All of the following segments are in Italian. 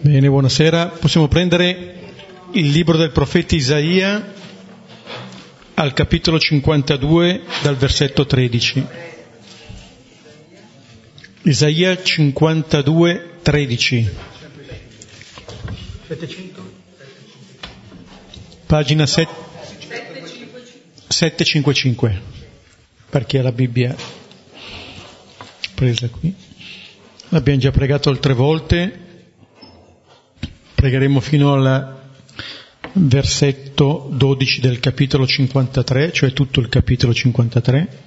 Bene, buonasera. Possiamo prendere il libro del profeta Isaia al capitolo 52 dal versetto 13. Isaia 52, 13. Pagina 7, 755, per chi ha la Bibbia presa qui. L'abbiamo già pregato altre volte, pregheremo fino al versetto 12 del capitolo 53, cioè tutto il capitolo 53.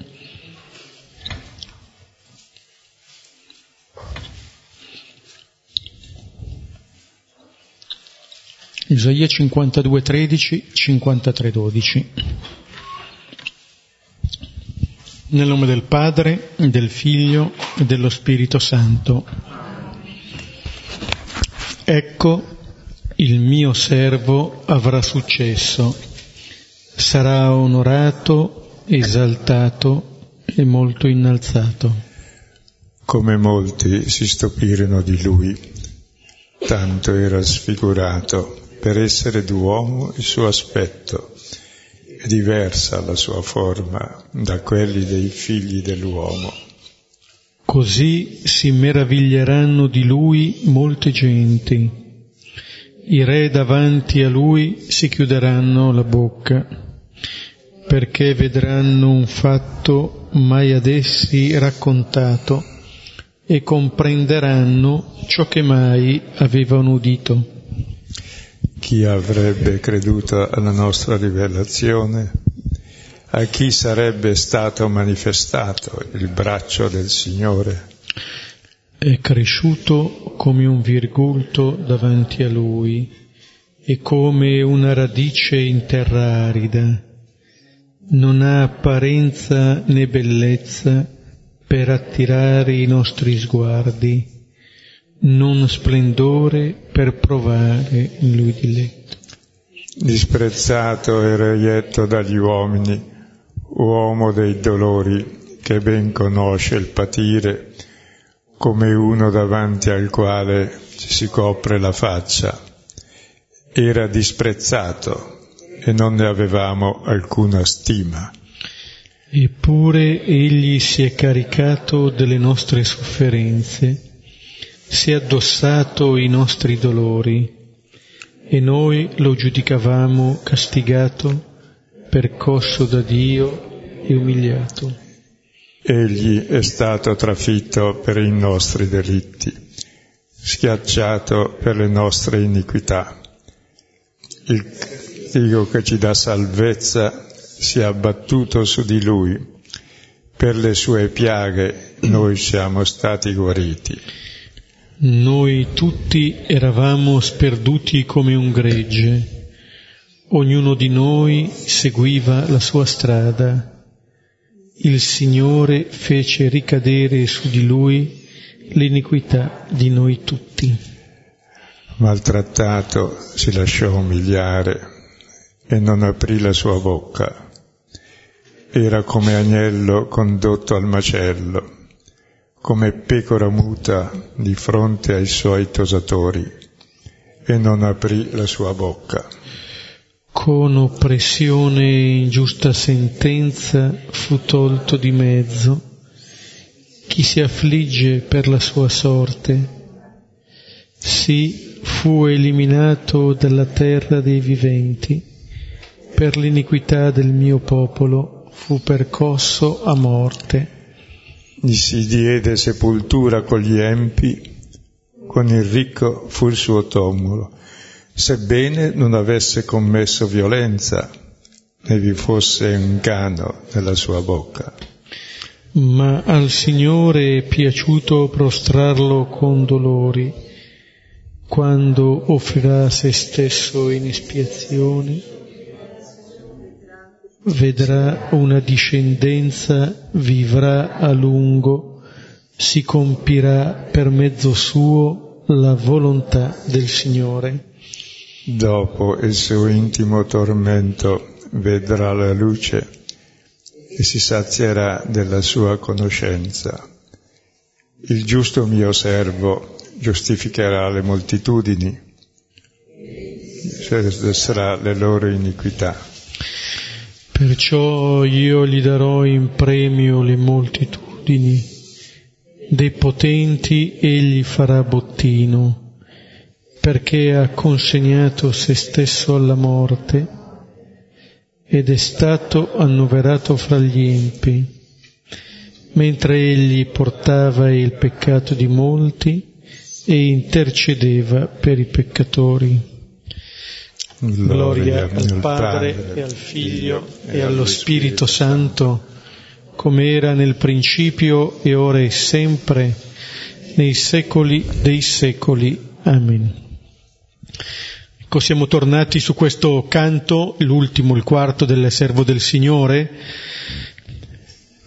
Isaia 52, 13, 53, 12. Nel nome del Padre, del Figlio e dello Spirito Santo. Ecco, il mio servo avrà successo, sarà onorato, esaltato e molto innalzato. Come molti si stupirono di lui, tanto era sfigurato per essere d'uomo il suo aspetto è diversa la sua forma da quelli dei figli dell'uomo. Così si meraviglieranno di lui molte genti. I re davanti a lui si chiuderanno la bocca, perché vedranno un fatto mai ad essi raccontato e comprenderanno ciò che mai avevano udito. Chi avrebbe creduto alla nostra rivelazione? A chi sarebbe stato manifestato il braccio del Signore? È cresciuto come un virgulto davanti a lui e come una radice in terra arida. Non ha apparenza né bellezza per attirare i nostri sguardi non splendore per provare lui diletto. Disprezzato e reietto dagli uomini, uomo dei dolori, che ben conosce il patire, come uno davanti al quale ci si copre la faccia. Era disprezzato e non ne avevamo alcuna stima. Eppure egli si è caricato delle nostre sofferenze si è addossato i nostri dolori e noi lo giudicavamo castigato, percosso da Dio e umiliato. Egli è stato trafitto per i nostri delitti, schiacciato per le nostre iniquità. Il Dio che ci dà salvezza si è abbattuto su di lui. Per le sue piaghe noi siamo stati guariti. Noi tutti eravamo sperduti come un gregge, ognuno di noi seguiva la sua strada. Il Signore fece ricadere su di lui l'iniquità di noi tutti. Maltrattato si lasciò umiliare e non aprì la sua bocca. Era come agnello condotto al macello come pecora muta di fronte ai suoi tosatori e non aprì la sua bocca. Con oppressione e ingiusta sentenza fu tolto di mezzo chi si affligge per la sua sorte. Sì, fu eliminato dalla terra dei viventi, per l'iniquità del mio popolo fu percosso a morte gli si diede sepoltura con gli empi, con il ricco fu il suo tomulo, sebbene non avesse commesso violenza né vi fosse inganno nella sua bocca. Ma al Signore è piaciuto prostrarlo con dolori, quando offrirà se stesso in espiazione vedrà una discendenza, vivrà a lungo, si compirà per mezzo suo la volontà del Signore. Dopo il suo intimo tormento vedrà la luce e si sazierà della sua conoscenza. Il giusto mio servo giustificherà le moltitudini, sarà le loro iniquità. Perciò io gli darò in premio le moltitudini, dei potenti egli farà bottino, perché ha consegnato se stesso alla morte ed è stato annoverato fra gli empi, mentre egli portava il peccato di molti e intercedeva per i peccatori. Gloria al Padre e al Figlio e allo Spirito Santo, come era nel principio e ora e sempre, nei secoli dei secoli. Amen. Ecco, siamo tornati su questo canto, l'ultimo, il quarto del servo del Signore,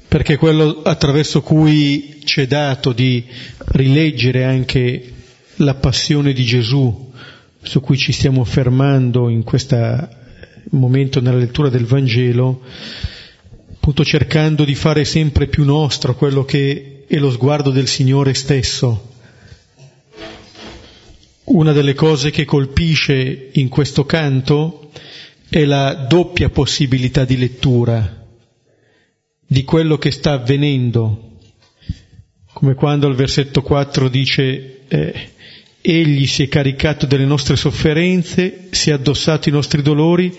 perché è quello attraverso cui ci è dato di rileggere anche la passione di Gesù, su cui ci stiamo fermando in questo momento nella lettura del Vangelo, appunto cercando di fare sempre più nostro quello che è lo sguardo del Signore stesso. Una delle cose che colpisce in questo canto è la doppia possibilità di lettura di quello che sta avvenendo, come quando al versetto 4 dice eh, Egli si è caricato delle nostre sofferenze, si è addossato i nostri dolori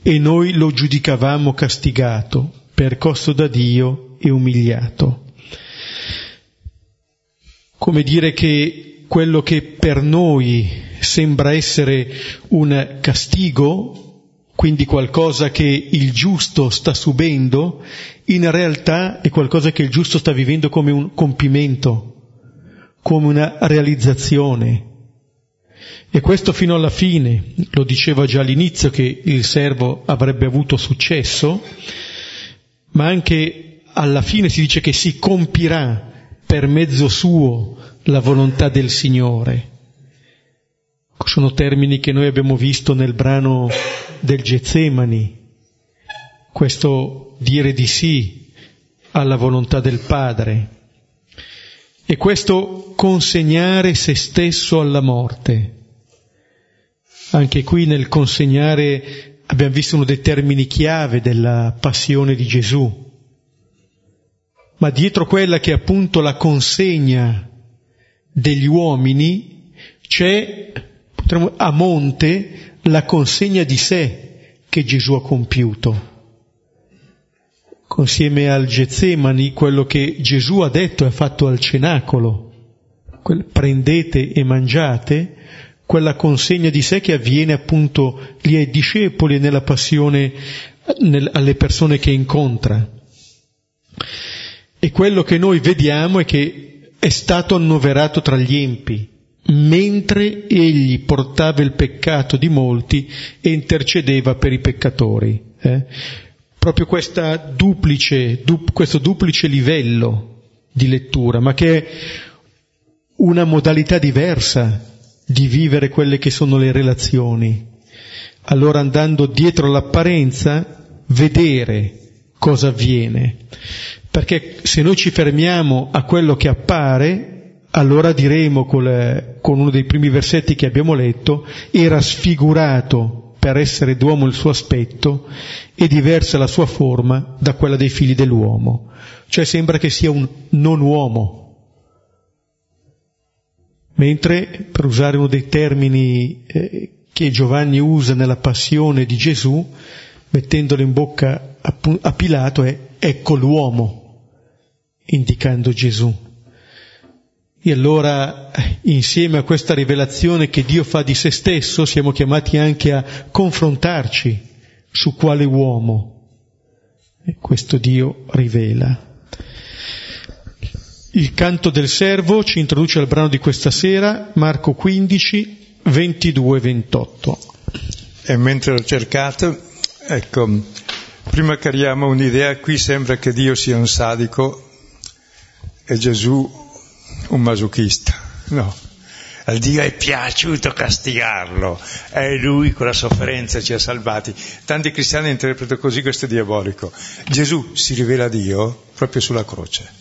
e noi lo giudicavamo castigato, percosso da Dio e umiliato. Come dire che quello che per noi sembra essere un castigo, quindi qualcosa che il giusto sta subendo, in realtà è qualcosa che il giusto sta vivendo come un compimento come una realizzazione. E questo fino alla fine, lo diceva già all'inizio che il servo avrebbe avuto successo, ma anche alla fine si dice che si compirà per mezzo suo la volontà del Signore. Sono termini che noi abbiamo visto nel brano del Getsemani, questo dire di sì alla volontà del Padre. E questo consegnare se stesso alla morte. Anche qui nel consegnare abbiamo visto uno dei termini chiave della passione di Gesù. Ma dietro quella che è appunto la consegna degli uomini c'è potremmo, a monte la consegna di sé che Gesù ha compiuto insieme al Getsemani, quello che Gesù ha detto e ha fatto al cenacolo, quel, prendete e mangiate, quella consegna di sé che avviene appunto lì ai discepoli e nella passione nel, alle persone che incontra. E quello che noi vediamo è che è stato annoverato tra gli empi, mentre egli portava il peccato di molti e intercedeva per i peccatori. Eh? Proprio duplice, du, questo duplice livello di lettura, ma che è una modalità diversa di vivere quelle che sono le relazioni. Allora andando dietro l'apparenza, vedere cosa avviene. Perché se noi ci fermiamo a quello che appare, allora diremo col, con uno dei primi versetti che abbiamo letto, era sfigurato per essere d'uomo il suo aspetto e diversa la sua forma da quella dei figli dell'uomo. Cioè sembra che sia un non uomo. Mentre, per usare uno dei termini eh, che Giovanni usa nella passione di Gesù, mettendolo in bocca a, a Pilato, è ecco l'uomo, indicando Gesù. E allora, insieme a questa rivelazione che Dio fa di se stesso, siamo chiamati anche a confrontarci su quale uomo questo Dio rivela. Il canto del servo ci introduce al brano di questa sera, Marco 15, 22 28. E mentre l'ho cercato, ecco, prima chiariamo un'idea, qui sembra che Dio sia un sadico e Gesù un masochista, no. Al Dio è piaciuto castigarlo, è lui con la sofferenza ci ha salvati. Tanti cristiani interpretano così questo diabolico. Gesù si rivela a Dio proprio sulla croce.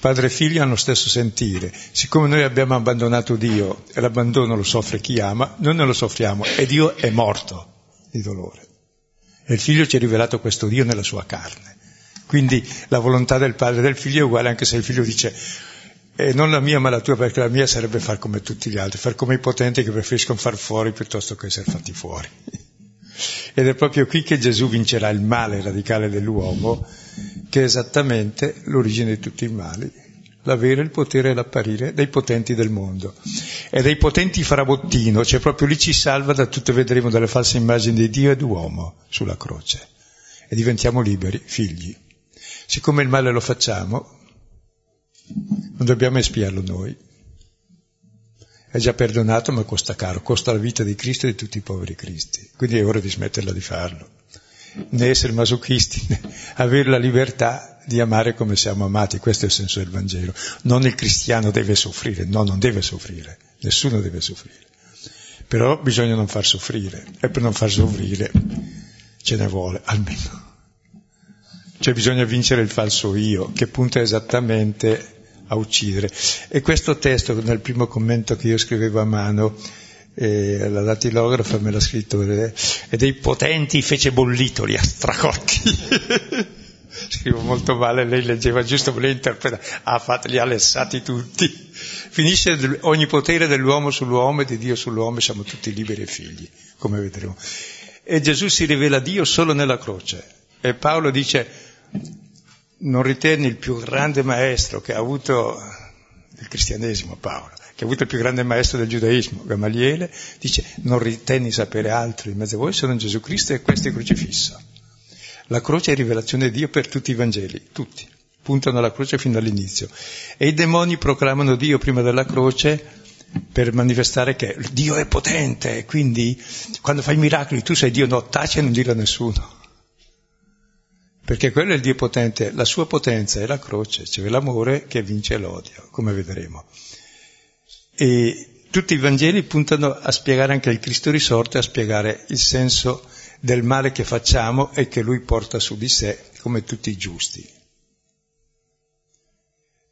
Padre e figlio hanno lo stesso sentire. Siccome noi abbiamo abbandonato Dio e l'abbandono lo soffre chi ama, noi non lo soffriamo e Dio è morto di dolore. E il figlio ci ha rivelato questo Dio nella sua carne. Quindi la volontà del padre e del figlio è uguale anche se il figlio dice e non la mia ma la tua perché la mia sarebbe far come tutti gli altri, far come i potenti che preferiscono far fuori piuttosto che essere fatti fuori. Ed è proprio qui che Gesù vincerà il male radicale dell'uomo, che è esattamente l'origine di tutti i mali, l'avere il potere e l'apparire dei potenti del mondo. E dei potenti farà bottino, cioè proprio lì ci salva da tutte, vedremo, dalle false immagini di Dio ed uomo sulla croce. E diventiamo liberi, figli. Siccome il male lo facciamo, non dobbiamo espiarlo noi. È già perdonato ma costa caro, costa la vita di Cristo e di tutti i poveri Cristi. Quindi è ora di smetterla di farlo. Né essere masochisti, né avere la libertà di amare come siamo amati, questo è il senso del Vangelo. Non il cristiano deve soffrire, no, non deve soffrire, nessuno deve soffrire. Però bisogna non far soffrire e per non far soffrire ce ne vuole almeno. Cioè bisogna vincere il falso io, che punta esattamente a uccidere. E questo testo, nel primo commento che io scrivevo a mano, eh, la datilografa me l'ha scritto, eh, e dei potenti fece bollito, li ha stracotti. Scrivo molto male, lei leggeva giusto, ma lei interpreta, ah, fate, li ha tutti. Finisce ogni potere dell'uomo sull'uomo e di Dio sull'uomo, siamo tutti liberi e figli, come vedremo. E Gesù si rivela Dio solo nella croce. E Paolo dice, non ritieni il più grande maestro che ha avuto il cristianesimo, Paolo, che ha avuto il più grande maestro del giudaismo, Gamaliele, dice non ritenni sapere altro in mezzo a voi se non Gesù Cristo e questo è crocifisso. La croce è rivelazione di Dio per tutti i Vangeli, tutti, puntano alla croce fin dall'inizio. E i demoni proclamano Dio prima della croce per manifestare che Dio è potente, quindi quando fai miracoli tu sei Dio, no, taci e non dirlo a nessuno perché quello è il Dio potente, la sua potenza è la croce, cioè l'amore che vince l'odio, come vedremo. E tutti i Vangeli puntano a spiegare anche il Cristo risorto, a spiegare il senso del male che facciamo e che Lui porta su di sé, come tutti i giusti.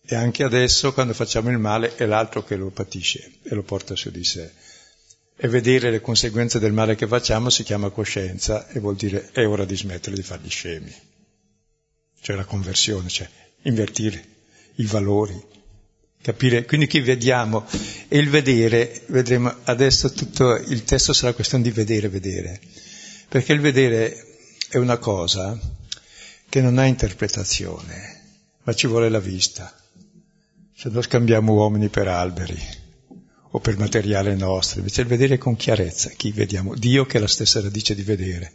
E anche adesso, quando facciamo il male, è l'altro che lo patisce e lo porta su di sé. E vedere le conseguenze del male che facciamo si chiama coscienza e vuol dire è ora di smettere di fargli scemi cioè la conversione, cioè invertire i valori, capire. Quindi qui vediamo, e il vedere, vedremo adesso tutto il testo sarà questione di vedere, vedere, perché il vedere è una cosa che non ha interpretazione, ma ci vuole la vista. Se no scambiamo uomini per alberi o per materiale nostro, invece il vedere con chiarezza, chi vediamo? Dio che è la stessa radice di vedere.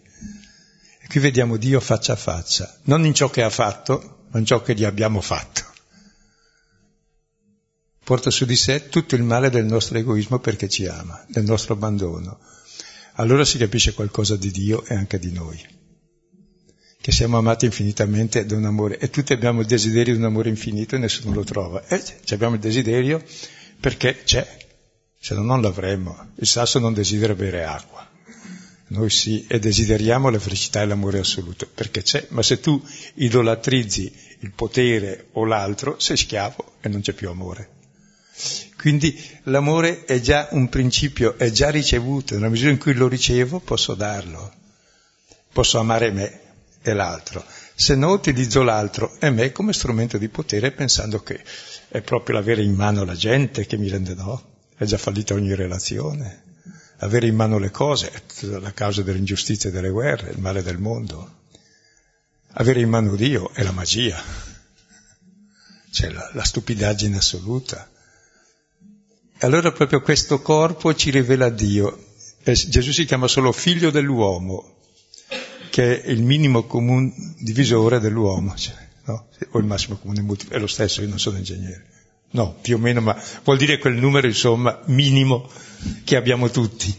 Qui vediamo Dio faccia a faccia, non in ciò che ha fatto, ma in ciò che gli abbiamo fatto. Porta su di sé tutto il male del nostro egoismo perché ci ama, del nostro abbandono. Allora si capisce qualcosa di Dio e anche di noi, che siamo amati infinitamente da un amore e tutti abbiamo il desiderio di un amore infinito e nessuno lo trova. E abbiamo il desiderio perché c'è, se no non l'avremmo. Il sasso non desidera bere acqua noi sì, e desideriamo la felicità e l'amore assoluto, perché c'è, ma se tu idolatrizzi il potere o l'altro, sei schiavo e non c'è più amore. Quindi l'amore è già un principio, è già ricevuto, nella misura in cui lo ricevo posso darlo, posso amare me e l'altro. Se no utilizzo l'altro e me come strumento di potere pensando che è proprio l'avere in mano la gente che mi rende no, è già fallita ogni relazione avere in mano le cose, la causa dell'ingiustizia e delle guerre, il male del mondo. Avere in mano Dio è la magia, cioè la, la stupidaggine assoluta. E allora proprio questo corpo ci rivela Dio. E Gesù si chiama solo figlio dell'uomo, che è il minimo comune divisore dell'uomo, cioè, no? o il massimo comune multiplo, è lo stesso, io non sono ingegnere. No, più o meno, ma vuol dire quel numero, insomma, minimo che abbiamo tutti.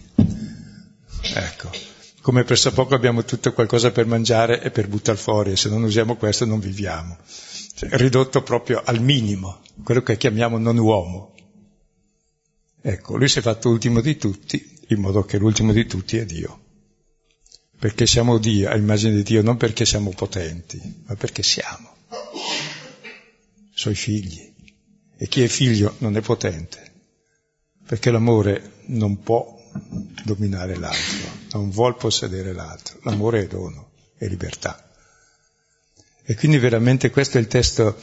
Ecco, come pressappoco abbiamo tutto qualcosa per mangiare e per buttare fuori, e se non usiamo questo non viviamo. Cioè, ridotto proprio al minimo, quello che chiamiamo non uomo. Ecco, lui si è fatto ultimo di tutti, in modo che l'ultimo di tutti è Dio. Perché siamo Dio, a immagine di Dio, non perché siamo potenti, ma perché siamo suoi figli. E chi è figlio non è potente, perché l'amore non può dominare l'altro, non vuol possedere l'altro. L'amore è dono, è libertà. E quindi veramente questo è il testo,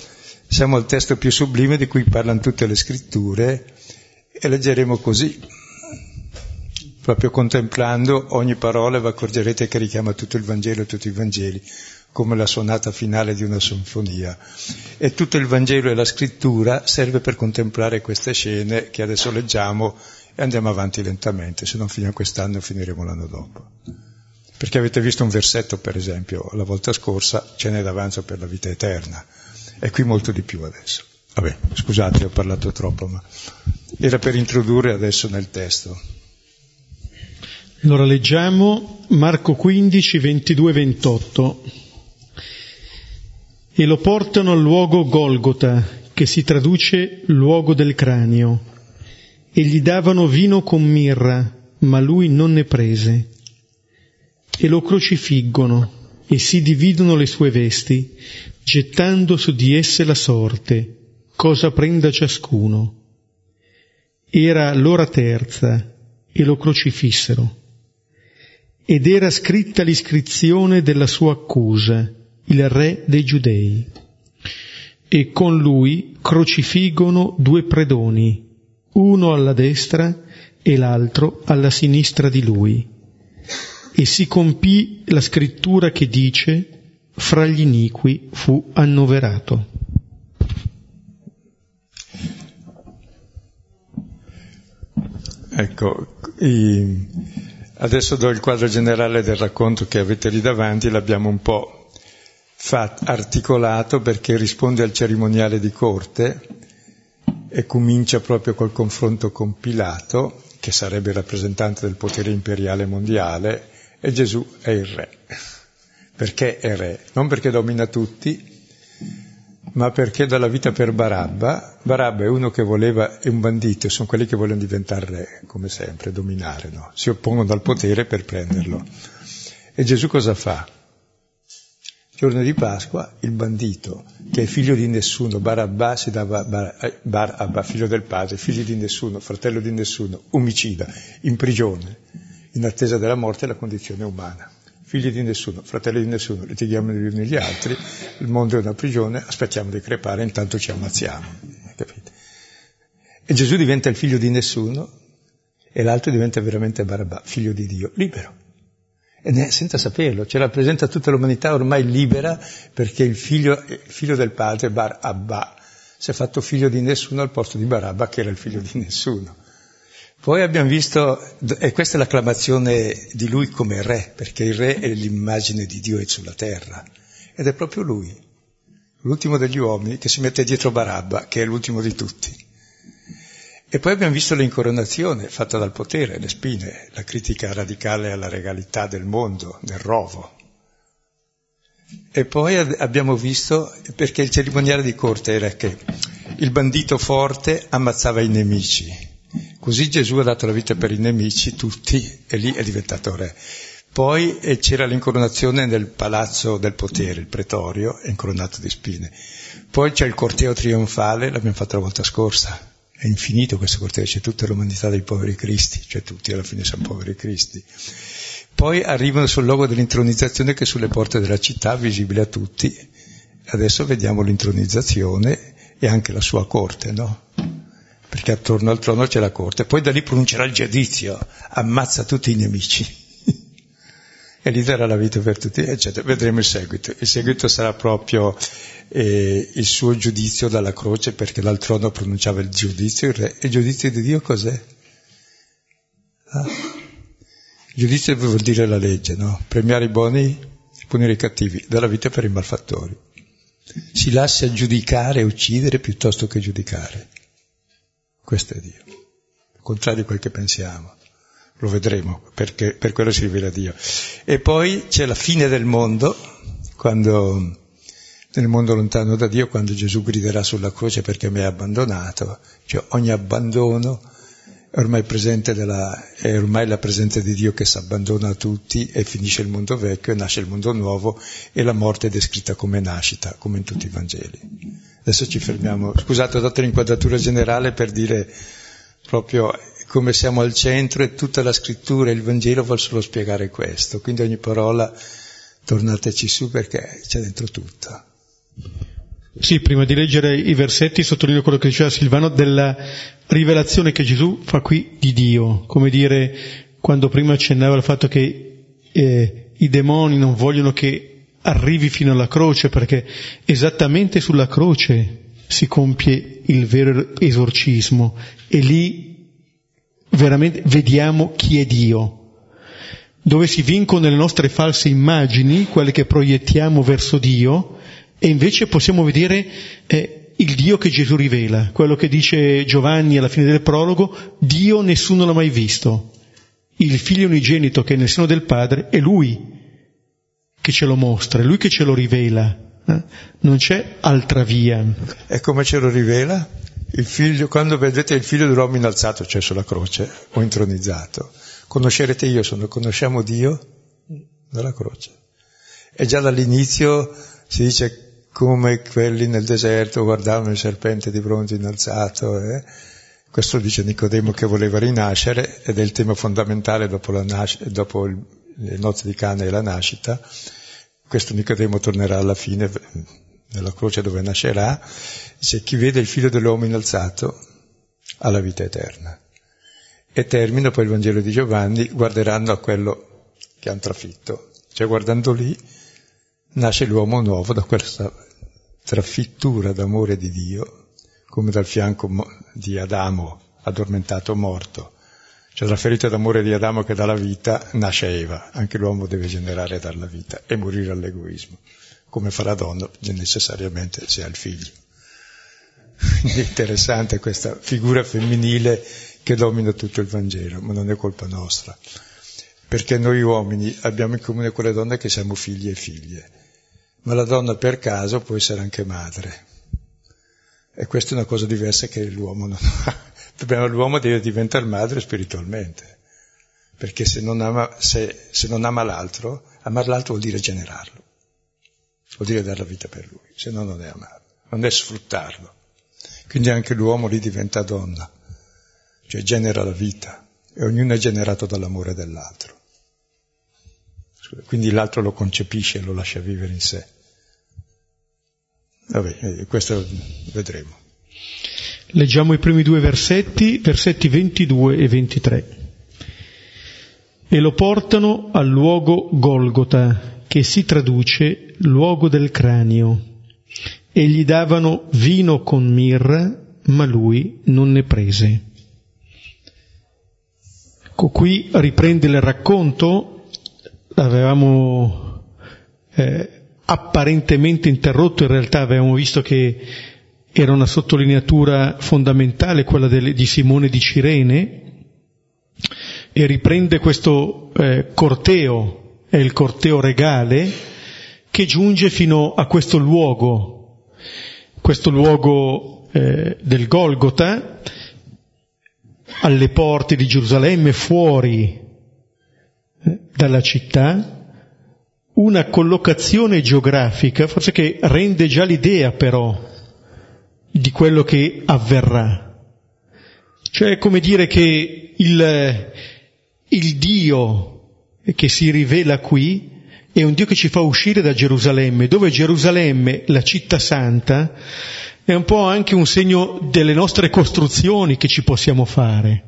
siamo al testo più sublime di cui parlano tutte le scritture e leggeremo così. Proprio contemplando ogni parola vi accorgerete che richiama tutto il Vangelo e tutti i Vangeli, come la sonata finale di una sinfonia. E tutto il Vangelo e la scrittura serve per contemplare queste scene che adesso leggiamo e andiamo avanti lentamente, se non finiamo quest'anno finiremo l'anno dopo. Perché avete visto un versetto, per esempio, la volta scorsa, ce n'è d'avanzo per la vita eterna, e qui molto di più adesso. Vabbè, scusate, ho parlato troppo, ma era per introdurre adesso nel testo. Allora leggiamo Marco 15, 22, 28. E lo portano al luogo Golgota, che si traduce luogo del cranio e gli davano vino con mirra, ma lui non ne prese. E lo crocifiggono e si dividono le sue vesti, gettando su di esse la sorte, cosa prenda ciascuno. Era l'ora terza e lo crocifissero. Ed era scritta l'iscrizione della sua accusa, il re dei giudei. E con lui crocifiggono due predoni, uno alla destra e l'altro alla sinistra di lui. E si compì la scrittura che dice, fra gli iniqui fu annoverato. Ecco, i... adesso do il quadro generale del racconto che avete lì davanti, l'abbiamo un po' fat- articolato perché risponde al cerimoniale di corte e comincia proprio col confronto con Pilato, che sarebbe il rappresentante del potere imperiale mondiale, e Gesù è il re. Perché è re? Non perché domina tutti, ma perché dà la vita per Barabba. Barabba è uno che voleva, è un bandito, sono quelli che vogliono diventare re, come sempre, dominare, no? Si oppongono al potere per prenderlo. E Gesù cosa fa? Giorno di Pasqua, il bandito, che è figlio di nessuno, Barabba si dava eh, Barabba, figlio del padre, figlio di nessuno, fratello di nessuno, omicida, in prigione, in attesa della morte e la condizione umana. Figli di nessuno, fratelli di nessuno, litighiamo gli uni gli altri, il mondo è una prigione, aspettiamo di crepare, intanto ci ammazziamo. Capite? E Gesù diventa il figlio di nessuno e l'altro diventa veramente Barabba, figlio di Dio, libero e senza saperlo, ce la presenta tutta l'umanità ormai libera perché il figlio, il figlio del padre, Bar Abba, si è fatto figlio di nessuno al posto di Barabba che era il figlio di nessuno. Poi abbiamo visto, e questa è l'acclamazione di lui come re, perché il re è l'immagine di Dio sulla terra, ed è proprio lui, l'ultimo degli uomini, che si mette dietro Barabba, che è l'ultimo di tutti. E poi abbiamo visto l'incoronazione fatta dal potere, le spine, la critica radicale alla regalità del mondo, del rovo. E poi abbiamo visto, perché il cerimoniale di corte era che il bandito forte ammazzava i nemici. Così Gesù ha dato la vita per i nemici, tutti, e lì è diventato re. Poi eh, c'era l'incoronazione nel palazzo del potere, il pretorio, incoronato di spine. Poi c'è il corteo trionfale, l'abbiamo fatto la volta scorsa, è infinito questo corteo, c'è tutta l'umanità dei poveri cristi, cioè tutti alla fine sono poveri cristi. Poi arrivano sul luogo dell'intronizzazione che è sulle porte della città, visibile a tutti. Adesso vediamo l'intronizzazione e anche la sua corte, no? Perché attorno al trono c'è la corte. Poi da lì pronuncerà il giudizio, ammazza tutti i nemici e gli darà la vita per tutti, eccetera. Vedremo il seguito. Il seguito sarà proprio eh, il suo giudizio dalla croce, perché dal trono pronunciava il giudizio, il, re. il giudizio di Dio cos'è? Ah. Il giudizio vuol dire la legge, no? Premiare i buoni, punire i cattivi, dare la vita per i malfattori. Si lascia giudicare e uccidere piuttosto che giudicare. Questo è Dio, al contrario di quel che pensiamo lo vedremo, perché per quello si rivela Dio. E poi c'è la fine del mondo, quando nel mondo lontano da Dio, quando Gesù griderà sulla croce perché mi ha abbandonato, cioè ogni abbandono, è ormai, della, è ormai la presenza di Dio che si abbandona a tutti e finisce il mondo vecchio e nasce il mondo nuovo e la morte è descritta come nascita, come in tutti i Vangeli. Adesso ci fermiamo, scusate ho dato l'inquadratura generale per dire proprio come siamo al centro e tutta la scrittura e il Vangelo vuol solo spiegare questo, quindi ogni parola tornateci su perché c'è dentro tutto. Sì, prima di leggere i versetti sottolineo quello che diceva Silvano della rivelazione che Gesù fa qui di Dio, come dire, quando prima accennava al fatto che eh, i demoni non vogliono che arrivi fino alla croce, perché esattamente sulla croce si compie il vero esorcismo. E lì veramente vediamo chi è Dio, dove si vincono le nostre false immagini, quelle che proiettiamo verso Dio, e invece possiamo vedere eh, il Dio che Gesù rivela, quello che dice Giovanni alla fine del prologo, Dio nessuno l'ha mai visto. Il figlio unigenito che è nel seno del Padre è Lui che ce lo mostra, è Lui che ce lo rivela. Eh? Non c'è altra via. E come ce lo rivela? Figlio, quando vedete il figlio dell'uomo innalzato, cioè sulla croce, o intronizzato, conoscerete io sono, conosciamo Dio dalla croce. E già dall'inizio si dice come quelli nel deserto guardavano il serpente di bronzo innalzato. Eh? Questo dice Nicodemo che voleva rinascere ed è il tema fondamentale dopo, nas- dopo il, le nozze di Cana e la nascita. Questo Nicodemo tornerà alla fine, nella croce dove nascerà, dice chi vede il figlio dell'uomo innalzato ha la vita eterna. E termino poi il Vangelo di Giovanni, guarderanno a quello che hanno trafitto. Cioè guardando lì nasce l'uomo nuovo da questa trafittura d'amore di Dio, come dal fianco di Adamo, addormentato morto. Cioè dalla ferita d'amore di Adamo che dà la vita nasce Eva, anche l'uomo deve generare e dare la vita e morire all'egoismo, come fa la donna necessariamente se ha il figlio. Quindi è interessante questa figura femminile che domina tutto il Vangelo, ma non è colpa nostra, perché noi uomini abbiamo in comune con le donne che siamo figli e figlie ma la donna per caso può essere anche madre. E questa è una cosa diversa che l'uomo non ha. L'uomo deve diventare madre spiritualmente, perché se non ama, se, se non ama l'altro, amare l'altro vuol dire generarlo, vuol dire dare la vita per lui, se no non è amarlo, non è sfruttarlo. Quindi anche l'uomo lì diventa donna, cioè genera la vita, e ognuno è generato dall'amore dell'altro. Quindi l'altro lo concepisce e lo lascia vivere in sé. Vabbè, eh, questo vedremo. Leggiamo i primi due versetti, versetti 22 e 23. E lo portano al luogo Golgota, che si traduce luogo del cranio, e gli davano vino con mirra, ma lui non ne prese. Ecco, qui riprende il racconto, avevamo eh, apparentemente interrotto, in realtà avevamo visto che era una sottolineatura fondamentale, quella di Simone di Cirene, e riprende questo eh, corteo, è il corteo regale, che giunge fino a questo luogo, questo luogo eh, del Golgota, alle porte di Gerusalemme, fuori eh, dalla città, una collocazione geografica, forse che rende già l'idea però di quello che avverrà. Cioè è come dire che il, il Dio che si rivela qui è un Dio che ci fa uscire da Gerusalemme, dove Gerusalemme, la città santa, è un po' anche un segno delle nostre costruzioni che ci possiamo fare.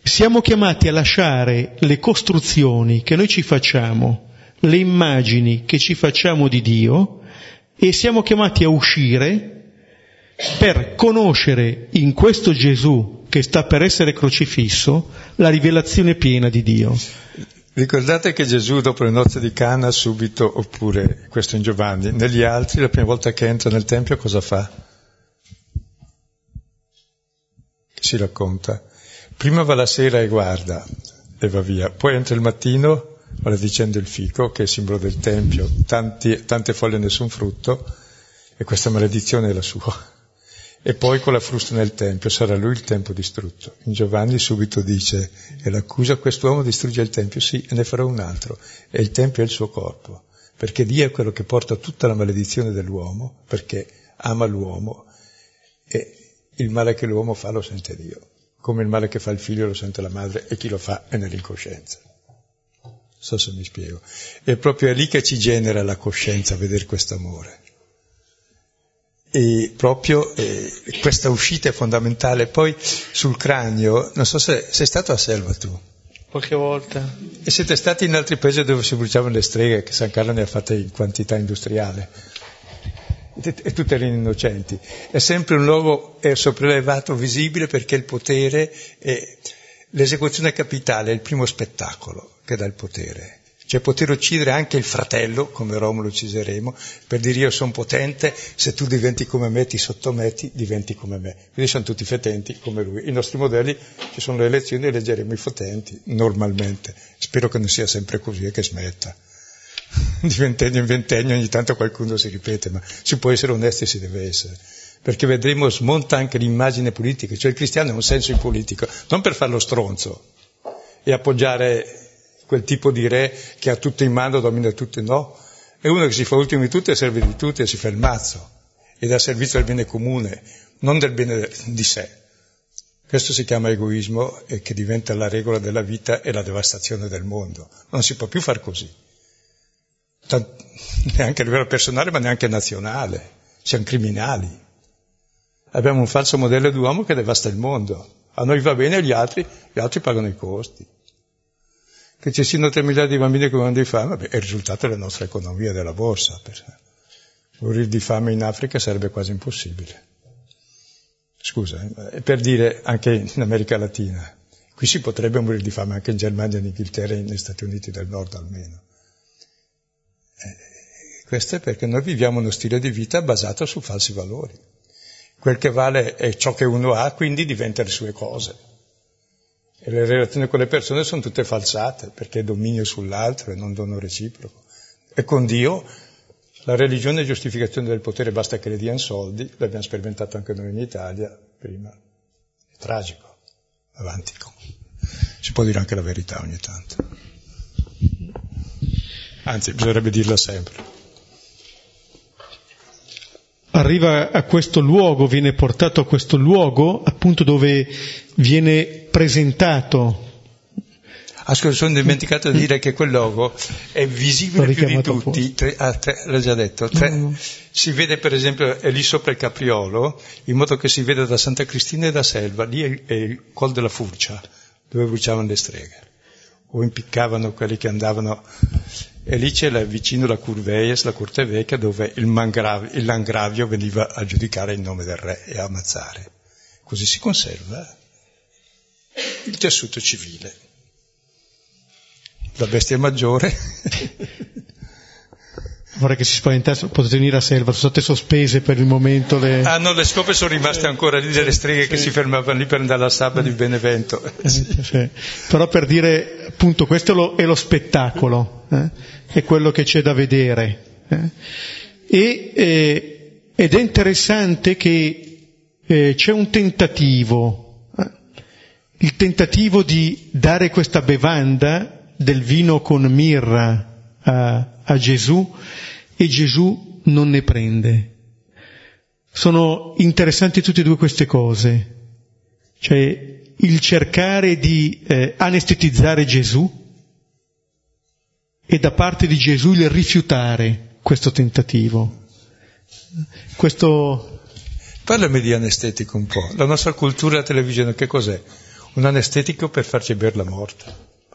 Siamo chiamati a lasciare le costruzioni che noi ci facciamo le immagini che ci facciamo di Dio e siamo chiamati a uscire per conoscere in questo Gesù che sta per essere crocifisso la rivelazione piena di Dio. Ricordate che Gesù dopo le nozze di Cana subito, oppure questo in Giovanni, negli altri la prima volta che entra nel Tempio cosa fa? Si racconta. Prima va la sera e guarda e va via, poi entra il mattino maledicendo il fico, che è simbolo del Tempio, tanti, tante foglie nessun frutto, e questa maledizione è la sua. e poi con la frusta nel Tempio, sarà lui il Tempio distrutto. In Giovanni subito dice, e l'accusa, quest'uomo distrugge il Tempio, sì, e ne farà un altro, e il Tempio è il suo corpo, perché Dio è quello che porta tutta la maledizione dell'uomo, perché ama l'uomo, e il male che l'uomo fa lo sente Dio, come il male che fa il figlio lo sente la madre, e chi lo fa è nell'incoscienza. Non so se mi spiego. E proprio è lì che ci genera la coscienza, vedere questo amore e proprio eh, questa uscita è fondamentale. Poi sul cranio, non so se sei stato a Selva tu. Qualche volta. E siete stati in altri paesi dove si bruciavano le streghe, che San Carlo ne ha fatte in quantità industriale. E tutte erano innocenti. È sempre un luogo sopraelevato, visibile, perché il potere, è, l'esecuzione capitale è il primo spettacolo che dà il potere cioè poter uccidere anche il fratello, come Romolo ucciseremo, per dire io sono potente, se tu diventi come me, ti sottometti, diventi come me. Quindi sono tutti fetenti come lui. I nostri modelli, ci sono le elezioni, eleggeremo i fotenti, normalmente. Spero che non sia sempre così e che smetta. Di ventennio in ventennio ogni tanto qualcuno si ripete, ma si può essere onesti e si deve essere. Perché vedremo smonta anche l'immagine politica, cioè il cristiano ha un senso in politico, non per farlo stronzo e appoggiare quel tipo di re che ha tutto in mano, domina tutto, no. È uno che si fa ultimo di tutti e serve di tutti e si fa il mazzo ed è a servizio del bene comune, non del bene di sé. Questo si chiama egoismo e che diventa la regola della vita e la devastazione del mondo. Non si può più far così. Tant- neanche a livello personale ma neanche nazionale. Siamo criminali. Abbiamo un falso modello di uomo che devasta il mondo. A noi va bene, gli altri, gli altri pagano i costi che ci siano 3 miliardi di bambini che muoiono di fame, beh, è il risultato della nostra economia, della borsa. Morire di fame in Africa sarebbe quasi impossibile. Scusa, eh, per dire anche in America Latina. Qui si potrebbe morire di fame anche in Germania, in Inghilterra e negli Stati Uniti del Nord almeno. Eh, questo è perché noi viviamo uno stile di vita basato su falsi valori. Quel che vale è ciò che uno ha, quindi diventa le sue cose. E le relazioni con le persone sono tutte falsate, perché è dominio sull'altro e non dono reciproco. E con Dio la religione è giustificazione del potere, basta che le diano soldi, l'abbiamo sperimentato anche noi in Italia prima. È tragico, avanti. Si può dire anche la verità ogni tanto. Anzi, bisognerebbe dirla sempre arriva a questo luogo, viene portato a questo luogo appunto dove viene presentato. Ascolta, sono dimenticato di dire che quel logo è visibile più di tutti, tre, ah, tre, l'ho già detto, tre, no, no. si vede per esempio, è lì sopra il capriolo, in modo che si vede da Santa Cristina e da Selva, lì è, è il Col della Furcia, dove bruciavano le streghe, o impiccavano quelli che andavano e lì c'è vicino la Curveies, la Corte Vecchia, dove il, mangrav- il Langravio veniva a giudicare in nome del re e a ammazzare. Così si conserva il tessuto civile. La bestia maggiore vorrei che si spaventassero, potete venire a Selva, sono state sospese per il momento le... Ah no, le scope sono rimaste ancora lì, delle streghe sì. che si fermavano lì per andare alla sabbia di Benevento. Eh, sì. Sì. Però per dire, appunto, questo è lo, è lo spettacolo, eh? è quello che c'è da vedere. Eh? E, eh, ed è interessante che eh, c'è un tentativo, eh, il tentativo di dare questa bevanda del vino con mirra a, a Gesù e Gesù non ne prende. Sono interessanti tutte e due queste cose, cioè il cercare di eh, anestetizzare Gesù e da parte di Gesù il rifiutare questo tentativo. Questo... Parlami di anestetico un po'. La nostra cultura della televisione che cos'è? Un anestetico per farci bere la morte.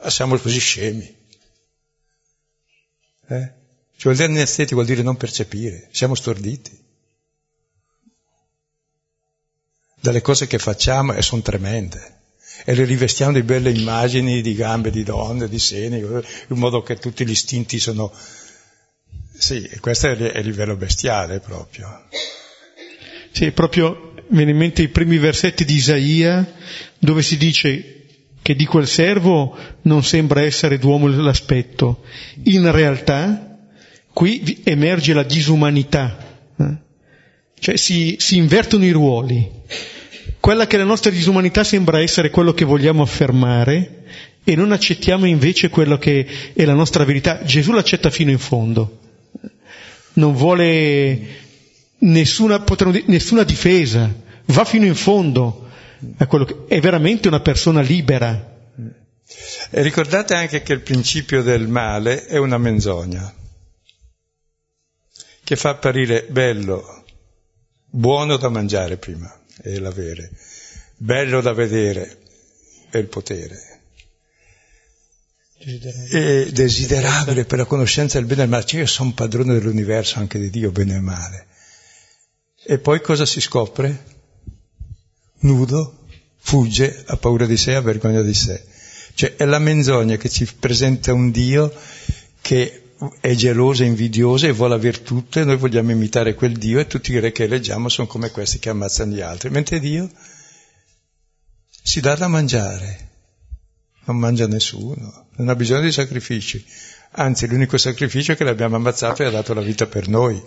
Ma siamo così scemi. Eh? Cioè, anestetico vuol dire non percepire, siamo storditi. Dalle cose che facciamo e sono tremende. E le rivestiamo di belle immagini di gambe di donne, di seni, in modo che tutti gli istinti sono... Sì, questo è il livello bestiale proprio. Sì, proprio viene in mente i primi versetti di Isaia, dove si dice che di quel servo non sembra essere d'uomo l'aspetto. In realtà Qui emerge la disumanità, eh? cioè si, si invertono i ruoli. Quella che la nostra disumanità sembra essere quello che vogliamo affermare e non accettiamo invece quello che è la nostra verità. Gesù l'accetta fino in fondo. Non vuole nessuna, dire, nessuna difesa, va fino in fondo quello che è veramente una persona libera. E ricordate anche che il principio del male è una menzogna, che fa apparire bello, buono da mangiare prima, è l'avere, bello da vedere, è il potere. Desiderabile. È desiderabile per la conoscenza del bene e del male. Cioè io sono padrone dell'universo, anche di Dio, bene e male. E poi cosa si scopre? Nudo, fugge, ha paura di sé, ha vergogna di sé. Cioè è la menzogna che ci presenta un Dio che è geloso, invidioso e vuole aver tutto e noi vogliamo imitare quel Dio e tutti i re che eleggiamo sono come questi che ammazzano gli altri, mentre Dio si dà da mangiare, non mangia nessuno, non ha bisogno di sacrifici, anzi l'unico sacrificio è che l'abbiamo ammazzato e ha dato la vita per noi.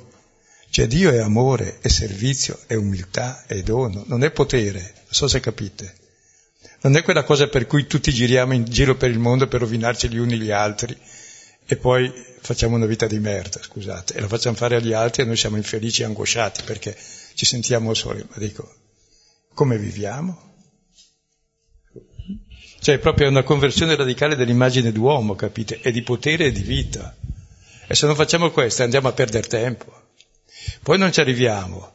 Cioè Dio è amore, è servizio, è umiltà, è dono, non è potere, non so se capite. Non è quella cosa per cui tutti giriamo in giro per il mondo per rovinarci gli uni gli altri e poi facciamo una vita di merda, scusate, e la facciamo fare agli altri e noi siamo infelici e angosciati perché ci sentiamo soli. Ma dico, come viviamo? Cioè, è proprio una conversione radicale dell'immagine d'uomo, capite? E di potere e di vita. E se non facciamo questo andiamo a perdere tempo. Poi non ci arriviamo,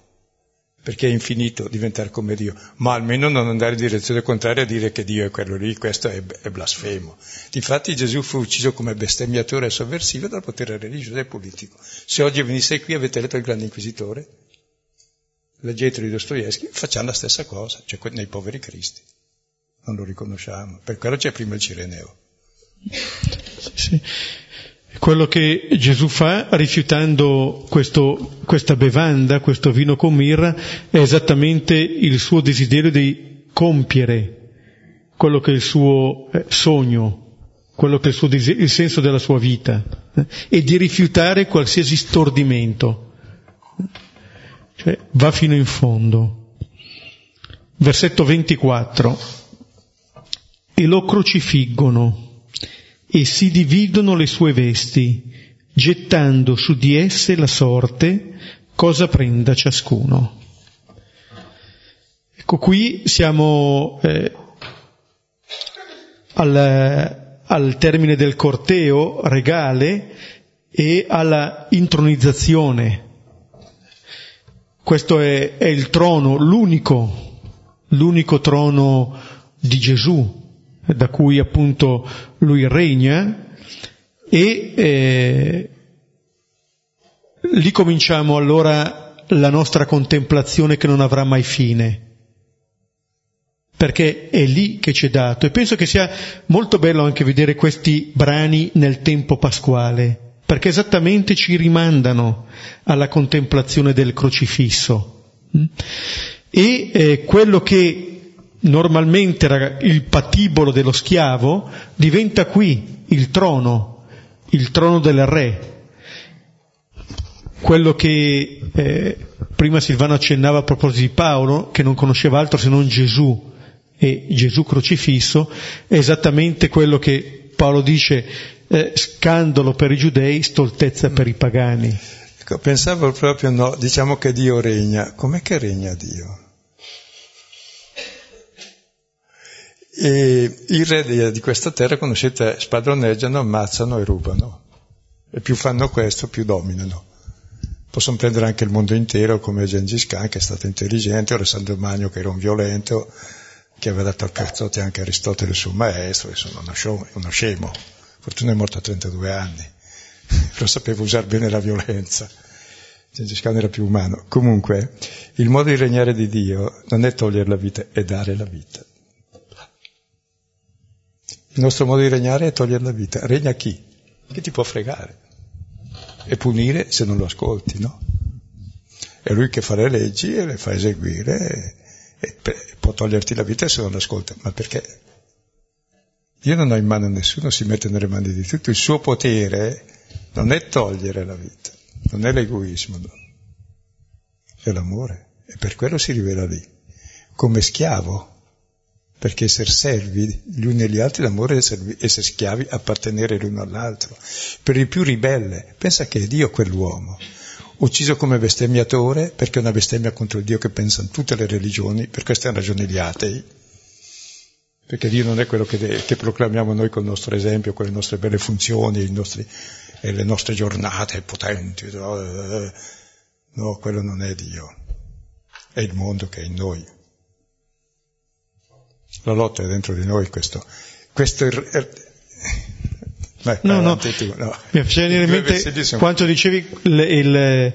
perché è infinito diventare come Dio, ma almeno non andare in direzione contraria a dire che Dio è quello lì, questo è, è blasfemo. Difatti Gesù fu ucciso come bestemmiatore e sovversivo dal potere religioso e politico. Se oggi venisse qui avete letto il grande inquisitore, leggete di Dostoevsky, facciamo la stessa cosa, cioè nei poveri cristi. Non lo riconosciamo, per quello c'è prima il Cireneo. Sì. Quello che Gesù fa rifiutando questo, questa bevanda, questo vino con mirra, è esattamente il suo desiderio di compiere quello che è il suo eh, sogno, quello che è il, suo il senso della sua vita, eh, e di rifiutare qualsiasi stordimento. Cioè, va fino in fondo. Versetto 24. E lo crocifiggono e si dividono le sue vesti, gettando su di esse la sorte, cosa prenda ciascuno. Ecco qui siamo eh, al, al termine del corteo regale e alla intronizzazione. Questo è, è il trono, l'unico, l'unico trono di Gesù, da cui appunto lui regna e eh, lì cominciamo allora la nostra contemplazione che non avrà mai fine. Perché è lì che ci è dato. E penso che sia molto bello anche vedere questi brani nel tempo pasquale perché esattamente ci rimandano alla contemplazione del crocifisso. Mm? e eh, quello che normalmente il patibolo dello schiavo, diventa qui il trono, il trono del re. Quello che eh, prima Silvano accennava a proposito di Paolo, che non conosceva altro se non Gesù e Gesù crocifisso, è esattamente quello che Paolo dice eh, scandalo per i giudei, stoltezza per i pagani. Ecco, pensavo proprio no, diciamo che Dio regna. Com'è che regna Dio? E i re di questa terra, conoscete, spadroneggiano, ammazzano e rubano. E più fanno questo, più dominano. Possono prendere anche il mondo intero, come Gengis Khan, che è stato intelligente, Alessandro Magno, che era un violento, che aveva dato a cazzotti anche Aristotele, il suo maestro, insomma, uno, uno scemo. Fortuna è morto a 32 anni. Però sapeva usare bene la violenza. Gengis Khan era più umano. Comunque, il modo di regnare di Dio non è togliere la vita, è dare la vita. Il nostro modo di regnare è togliere la vita. Regna chi? Chi ti può fregare? E punire se non lo ascolti, no? È lui che fa le leggi e le fa eseguire e, e può toglierti la vita se non lo ascolta. Ma perché? Io non ho in mano nessuno, si mette nelle mani di tutto. Il suo potere non è togliere la vita, non è l'egoismo. No? è l'amore, e per quello si rivela lì, come schiavo, perché essere servi gli uni agli altri, l'amore è essere, essere schiavi, appartenere l'uno all'altro. Per il più ribelle, pensa che è Dio quell'uomo, ucciso come bestemmiatore, perché è una bestemmia contro il Dio che pensano tutte le religioni, per queste ragioni gli atei, perché Dio non è quello che, che, proclamiamo noi col nostro esempio, con le nostre belle funzioni, nostri, e le nostre giornate potenti. No? no, quello non è Dio, è il mondo che è in noi. La lotta è dentro di noi questo. questo è, è, Beh, no, no. Tu, no. Mi faceva venire in mente quanto dicevi il,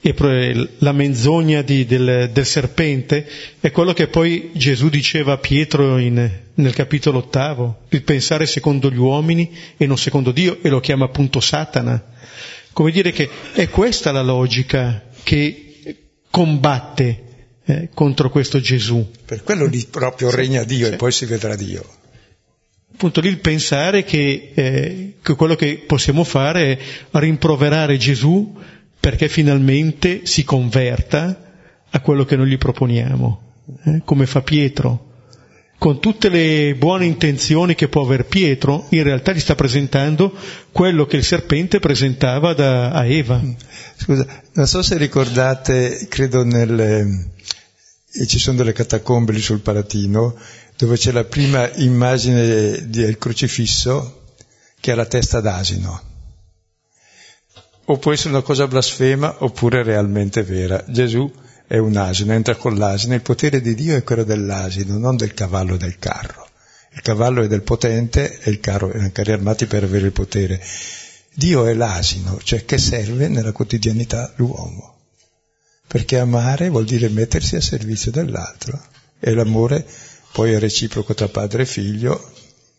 il, la menzogna di, del, del, serpente è quello che poi Gesù diceva a Pietro in, nel capitolo ottavo, il pensare secondo gli uomini e non secondo Dio, e lo chiama appunto Satana. Come dire che è questa la logica che combatte eh, contro questo Gesù. Per quello lì proprio regna Dio sì. e poi si vedrà Dio. Appunto lì il pensare che, eh, che quello che possiamo fare è rimproverare Gesù perché finalmente si converta a quello che noi gli proponiamo, eh, come fa Pietro. Con tutte le buone intenzioni che può aver Pietro, in realtà gli sta presentando quello che il serpente presentava da, a Eva. Scusa, non so se ricordate, credo nel, e ci sono delle catacombe lì sul Palatino, dove c'è la prima immagine del crocifisso che ha la testa d'asino. O può essere una cosa blasfema oppure realmente vera. Gesù è un asino, entra con l'asino, il potere di Dio è quello dell'asino, non del cavallo e del carro. Il cavallo è del potente e il carro è carri armati per avere il potere. Dio è l'asino, cioè che serve nella quotidianità l'uomo perché amare vuol dire mettersi a servizio dell'altro e l'amore poi è reciproco tra padre e figlio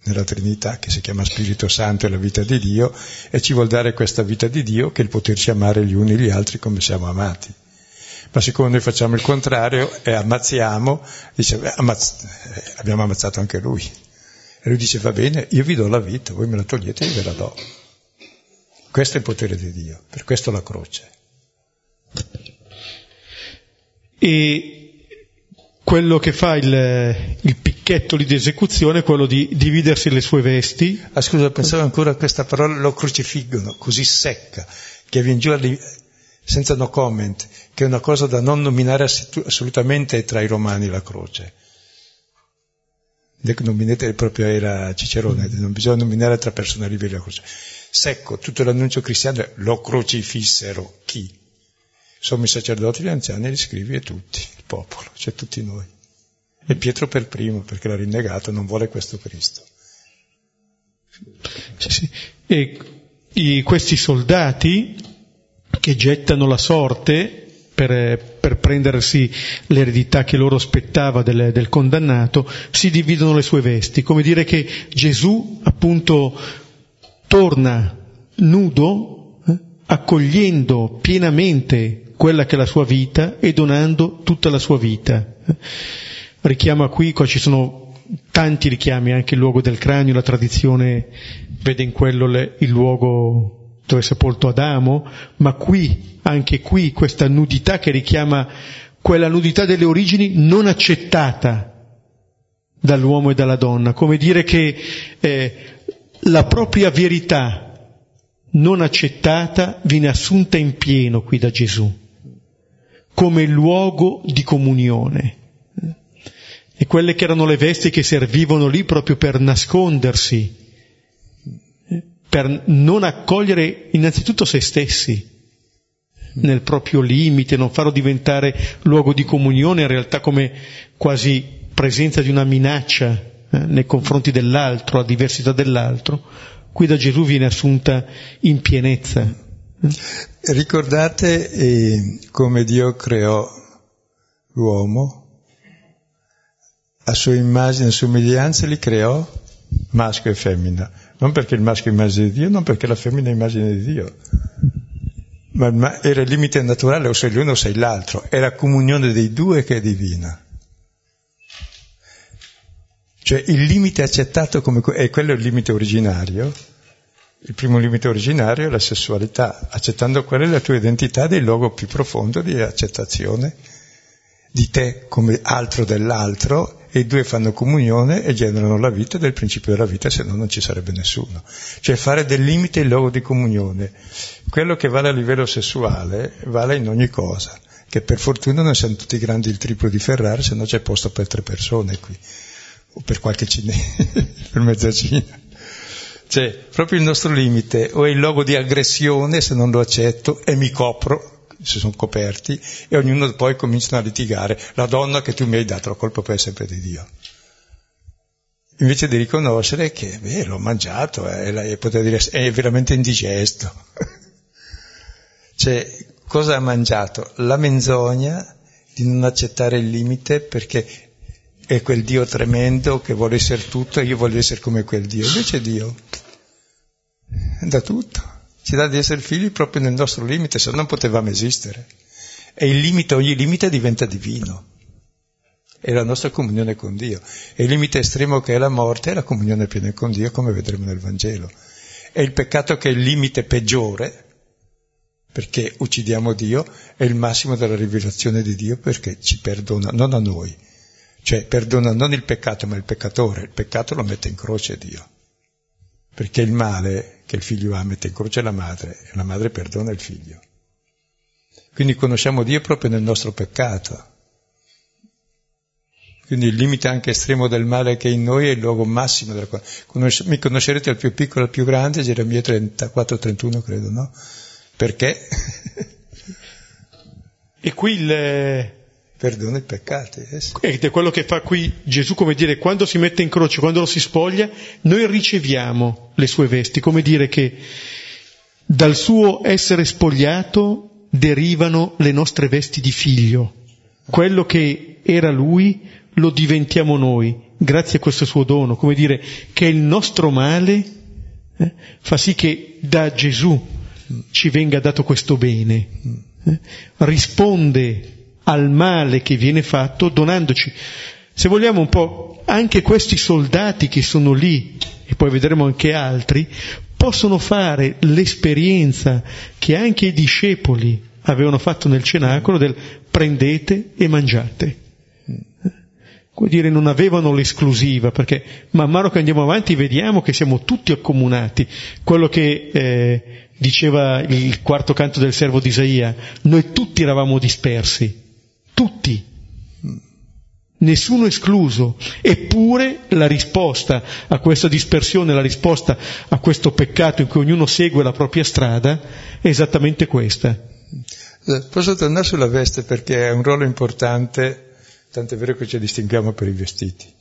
nella Trinità che si chiama Spirito Santo e la vita di Dio e ci vuol dare questa vita di Dio che è il poterci amare gli uni gli altri come siamo amati. Ma siccome noi facciamo il contrario e ammazziamo, dice, beh, ammazz- eh, abbiamo ammazzato anche lui. E lui dice, va bene, io vi do la vita, voi me la togliete e io ve la do. Questo è il potere di Dio, per questo la croce e quello che fa il, il picchetto lì di esecuzione è quello di dividersi le sue vesti. Ah scusa, pensavo ancora a questa parola, lo crocifiggono, così secca, che viene giù lì, senza no comment, che è una cosa da non nominare assolutamente tra i romani la croce. Nominate proprio era Cicerone, non bisogna nominare altra persona a la croce. Secco, tutto l'annuncio cristiano è lo crocifissero, chi? Sommo i sacerdoti, gli anziani, gli scrivi e tutti, il popolo, cioè tutti noi. E Pietro per primo, perché l'ha rinnegato, non vuole questo Cristo. Sì, sì. E i, questi soldati che gettano la sorte per, per prendersi l'eredità che loro aspettava del, del, condannato, si dividono le sue vesti, come dire che Gesù appunto torna nudo, eh, accogliendo pienamente quella che è la sua vita e donando tutta la sua vita. Richiama qui, qua ci sono tanti richiami, anche il luogo del cranio, la tradizione vede in quello le, il luogo dove è sepolto Adamo, ma qui, anche qui, questa nudità che richiama quella nudità delle origini non accettata dall'uomo e dalla donna, come dire che eh, la propria verità non accettata viene assunta in pieno qui da Gesù come luogo di comunione. E quelle che erano le vesti che servivano lì proprio per nascondersi, per non accogliere innanzitutto se stessi nel proprio limite, non farlo diventare luogo di comunione, in realtà come quasi presenza di una minaccia eh, nei confronti dell'altro, a diversità dell'altro, qui da Gesù viene assunta in pienezza. Ricordate eh, come Dio creò l'uomo? A sua immagine e somiglianza li creò maschio e femmina. Non perché il maschio è immagine di Dio, non perché la femmina è immagine di Dio. Ma, ma era il limite naturale, o sei l'uno o sei l'altro. È la comunione dei due che è divina. Cioè il limite accettato come, e quello è il limite originario, Il primo limite originario è la sessualità, accettando quella è la tua identità del luogo più profondo di accettazione di te come altro dell'altro e i due fanno comunione e generano la vita del principio della vita, se no non ci sarebbe nessuno. Cioè fare del limite il luogo di comunione. Quello che vale a livello sessuale vale in ogni cosa, che per fortuna non siamo tutti grandi il triplo di Ferrari, se no c'è posto per tre persone qui, o per qualche cinese, per mezza Cina. Cioè, proprio il nostro limite o è il luogo di aggressione se non lo accetto e mi copro, si sono coperti, e ognuno poi comincia a litigare. La donna che tu mi hai dato, la colpa poi è sempre di Dio. Invece di riconoscere che, beh, l'ho mangiato, eh, e poter dire, è veramente indigesto. cioè, cosa ha mangiato? La menzogna di non accettare il limite perché è quel Dio tremendo che vuole essere tutto e io voglio essere come quel Dio. Invece Dio da tutto, ci dà di essere figli proprio nel nostro limite, se no non potevamo esistere. E il limite, ogni limite diventa divino. È la nostra comunione con Dio. E il limite estremo che è la morte è la comunione piena con Dio, come vedremo nel Vangelo. E il peccato che è il limite peggiore, perché uccidiamo Dio, è il massimo della rivelazione di Dio perché ci perdona, non a noi, cioè perdona non il peccato ma il peccatore, il peccato lo mette in croce Dio, perché il male che il figlio ha mette in croce la madre e la madre perdona il figlio. Quindi conosciamo Dio proprio nel nostro peccato. Quindi il limite anche estremo del male che è in noi è il luogo massimo della cosa. mi conoscerete al più piccolo al più grande, Geremia 34-31 credo, no? Perché? e qui il, perdona i peccati. Eh. Ed è quello che fa qui Gesù, come dire, quando si mette in croce, quando lo si spoglia, noi riceviamo le sue vesti, come dire che dal suo essere spogliato derivano le nostre vesti di figlio. Quello che era lui lo diventiamo noi, grazie a questo suo dono, come dire che il nostro male eh, fa sì che da Gesù ci venga dato questo bene. Eh, risponde al male che viene fatto donandoci, se vogliamo un po', anche questi soldati che sono lì, e poi vedremo anche altri, possono fare l'esperienza che anche i discepoli avevano fatto nel cenacolo del prendete e mangiate. Vuol dire non avevano l'esclusiva, perché man mano che andiamo avanti vediamo che siamo tutti accomunati. Quello che eh, diceva il quarto canto del servo di Isaia, noi tutti eravamo dispersi, tutti, nessuno escluso, eppure la risposta a questa dispersione, la risposta a questo peccato in cui ognuno segue la propria strada è esattamente questa. Eh, posso tornare sulla veste perché è un ruolo importante, tanto è vero che ci distinguiamo per i vestiti.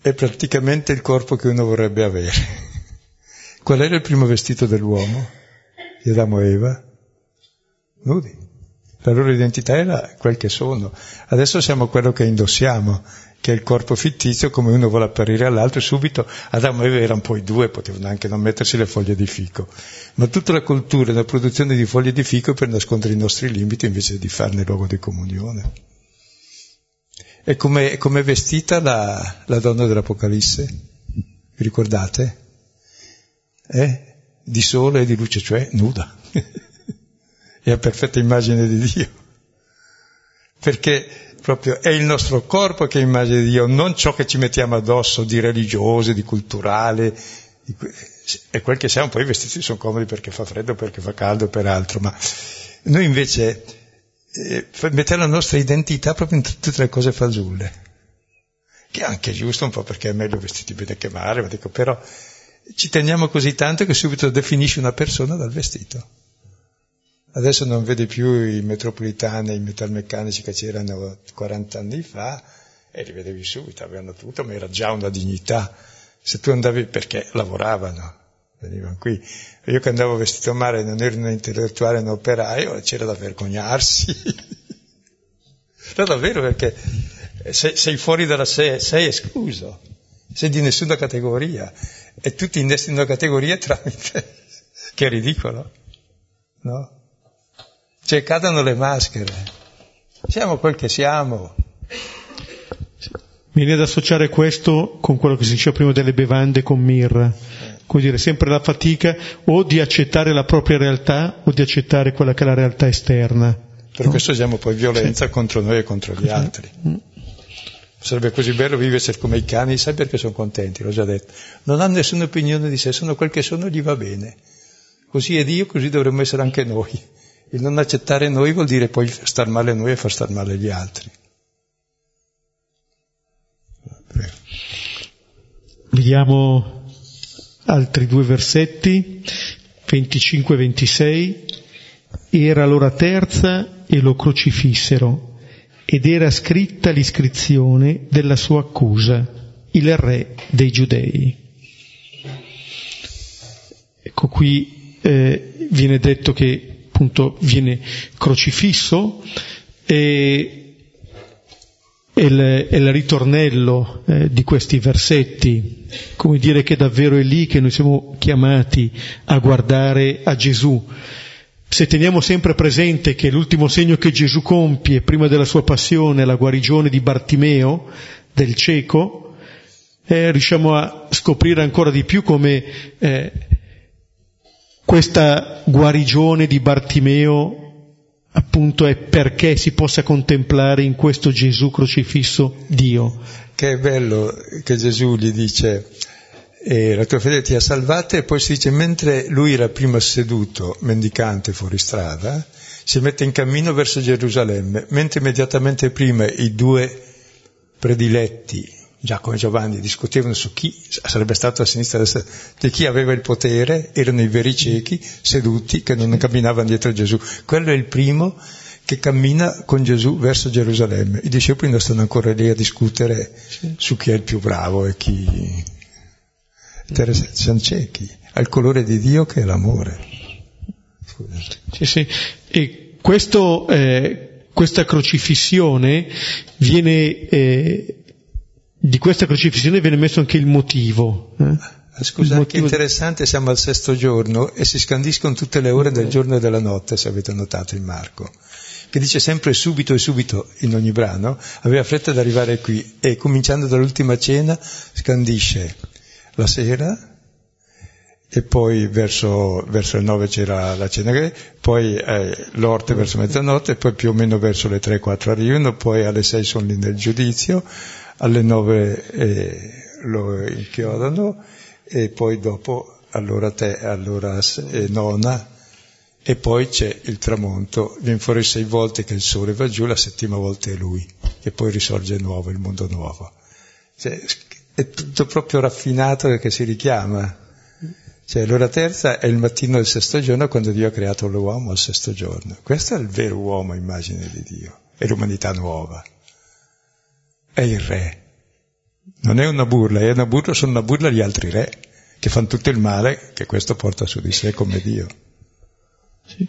È praticamente il corpo che uno vorrebbe avere. Qual era il primo vestito dell'uomo? Di Adamo e Eva? Nudi la loro identità era quel che sono. Adesso siamo quello che indossiamo, che è il corpo fittizio, come uno vuole apparire all'altro, e subito Adamo e Eva erano poi due, potevano anche non mettersi le foglie di fico. Ma tutta la cultura e la produzione di foglie di fico per nascondere i nostri limiti invece di farne luogo di comunione. E come è vestita la, la donna dell'Apocalisse? Vi ricordate? Eh? Di sole e di luce, cioè nuda. è a perfetta immagine di Dio. Perché proprio è il nostro corpo che è immagine di Dio, non ciò che ci mettiamo addosso di religioso, di culturale, di è quel che siamo, poi i vestiti sono comodi perché fa freddo, perché fa caldo, per altro, ma noi invece eh, mettiamo la nostra identità proprio in tutte le cose fasulle, che è anche giusto un po' perché è meglio vestiti bene che male, ma dico, però ci teniamo così tanto che subito definisci una persona dal vestito. Adesso non vedi più i metropolitani, i metalmeccanici che c'erano 40 anni fa e li vedevi subito, avevano tutto, ma era già una dignità. Se tu andavi perché lavoravano, venivano qui. Io che andavo vestito male non ero un intellettuale, un operaio, c'era da vergognarsi. no, davvero, perché sei, sei fuori dalla sé, sei escluso, sei di nessuna categoria e tutti innesti in una categoria tramite, che ridicolo, no? Cioè cadono le maschere. Siamo quel che siamo. Mi viene ad associare questo con quello che si diceva prima delle bevande con mirra. come dire, sempre la fatica o di accettare la propria realtà o di accettare quella che è la realtà esterna. Per no? questo siamo poi violenza sì. contro noi e contro gli altri. Mm. Sarebbe così bello vivere come i cani, sai perché sono contenti, l'ho già detto. Non hanno nessuna opinione di sé, sono quel che sono, gli va bene. Così è Dio, così dovremmo essere anche noi. Il non accettare noi vuol dire poi star male noi e far star male gli altri. Vediamo altri due versetti, 25-26. Era l'ora terza e lo crocifissero ed era scritta l'iscrizione della sua accusa, il re dei giudei. Ecco qui eh, viene detto che appunto viene crocifisso e, e il, è il ritornello eh, di questi versetti, come dire che davvero è lì che noi siamo chiamati a guardare a Gesù. Se teniamo sempre presente che l'ultimo segno che Gesù compie prima della sua passione è la guarigione di Bartimeo, del cieco, eh, riusciamo a scoprire ancora di più come eh, questa guarigione di Bartimeo appunto è perché si possa contemplare in questo Gesù crocifisso Dio. Che è bello che Gesù gli dice e la tua fede ti ha salvato e poi si dice mentre lui era prima seduto, mendicante fuori strada, si mette in cammino verso Gerusalemme, mentre immediatamente prima i due prediletti, Giacomo e Giovanni, discutevano su chi sarebbe stato a sinistra di chi aveva il potere, erano i veri ciechi, seduti, che non camminavano dietro a Gesù. Quello è il primo che cammina con Gesù verso Gerusalemme. I discepoli non stanno ancora lì a discutere su chi è il più bravo e chi siamo ciechi al colore di Dio che è l'amore. Scusate. Sì, sì. E questo, eh, questa crocifissione viene, eh, di questa crocifissione viene messo anche il motivo. Eh? Ah, scusa, motivo... che interessante, siamo al sesto giorno e si scandiscono tutte le ore del giorno e della notte, se avete notato in Marco, che dice sempre subito e subito in ogni brano, aveva fretta ad arrivare qui e cominciando dall'ultima cena scandisce la sera e poi verso, verso le nove c'era la cena, poi eh, l'orte verso mezzanotte, poi più o meno verso le tre, quattro arrivano, poi alle sei sono lì nel giudizio, alle nove eh, lo inchiodano e poi dopo all'ora, te, all'ora eh, nona e poi c'è il tramonto, viene fuori sei volte che il sole va giù, la settima volta è lui, che poi risorge nuovo, il mondo nuovo. Cioè, è tutto proprio raffinato che si richiama. Cioè, l'ora terza è il mattino del sesto giorno quando Dio ha creato l'uomo al sesto giorno. Questo è il vero uomo, immagine di Dio, è l'umanità nuova. È il re. Non è una burla, è una burla, sono una burla gli altri re, che fanno tutto il male che questo porta su di sé come Dio. Sì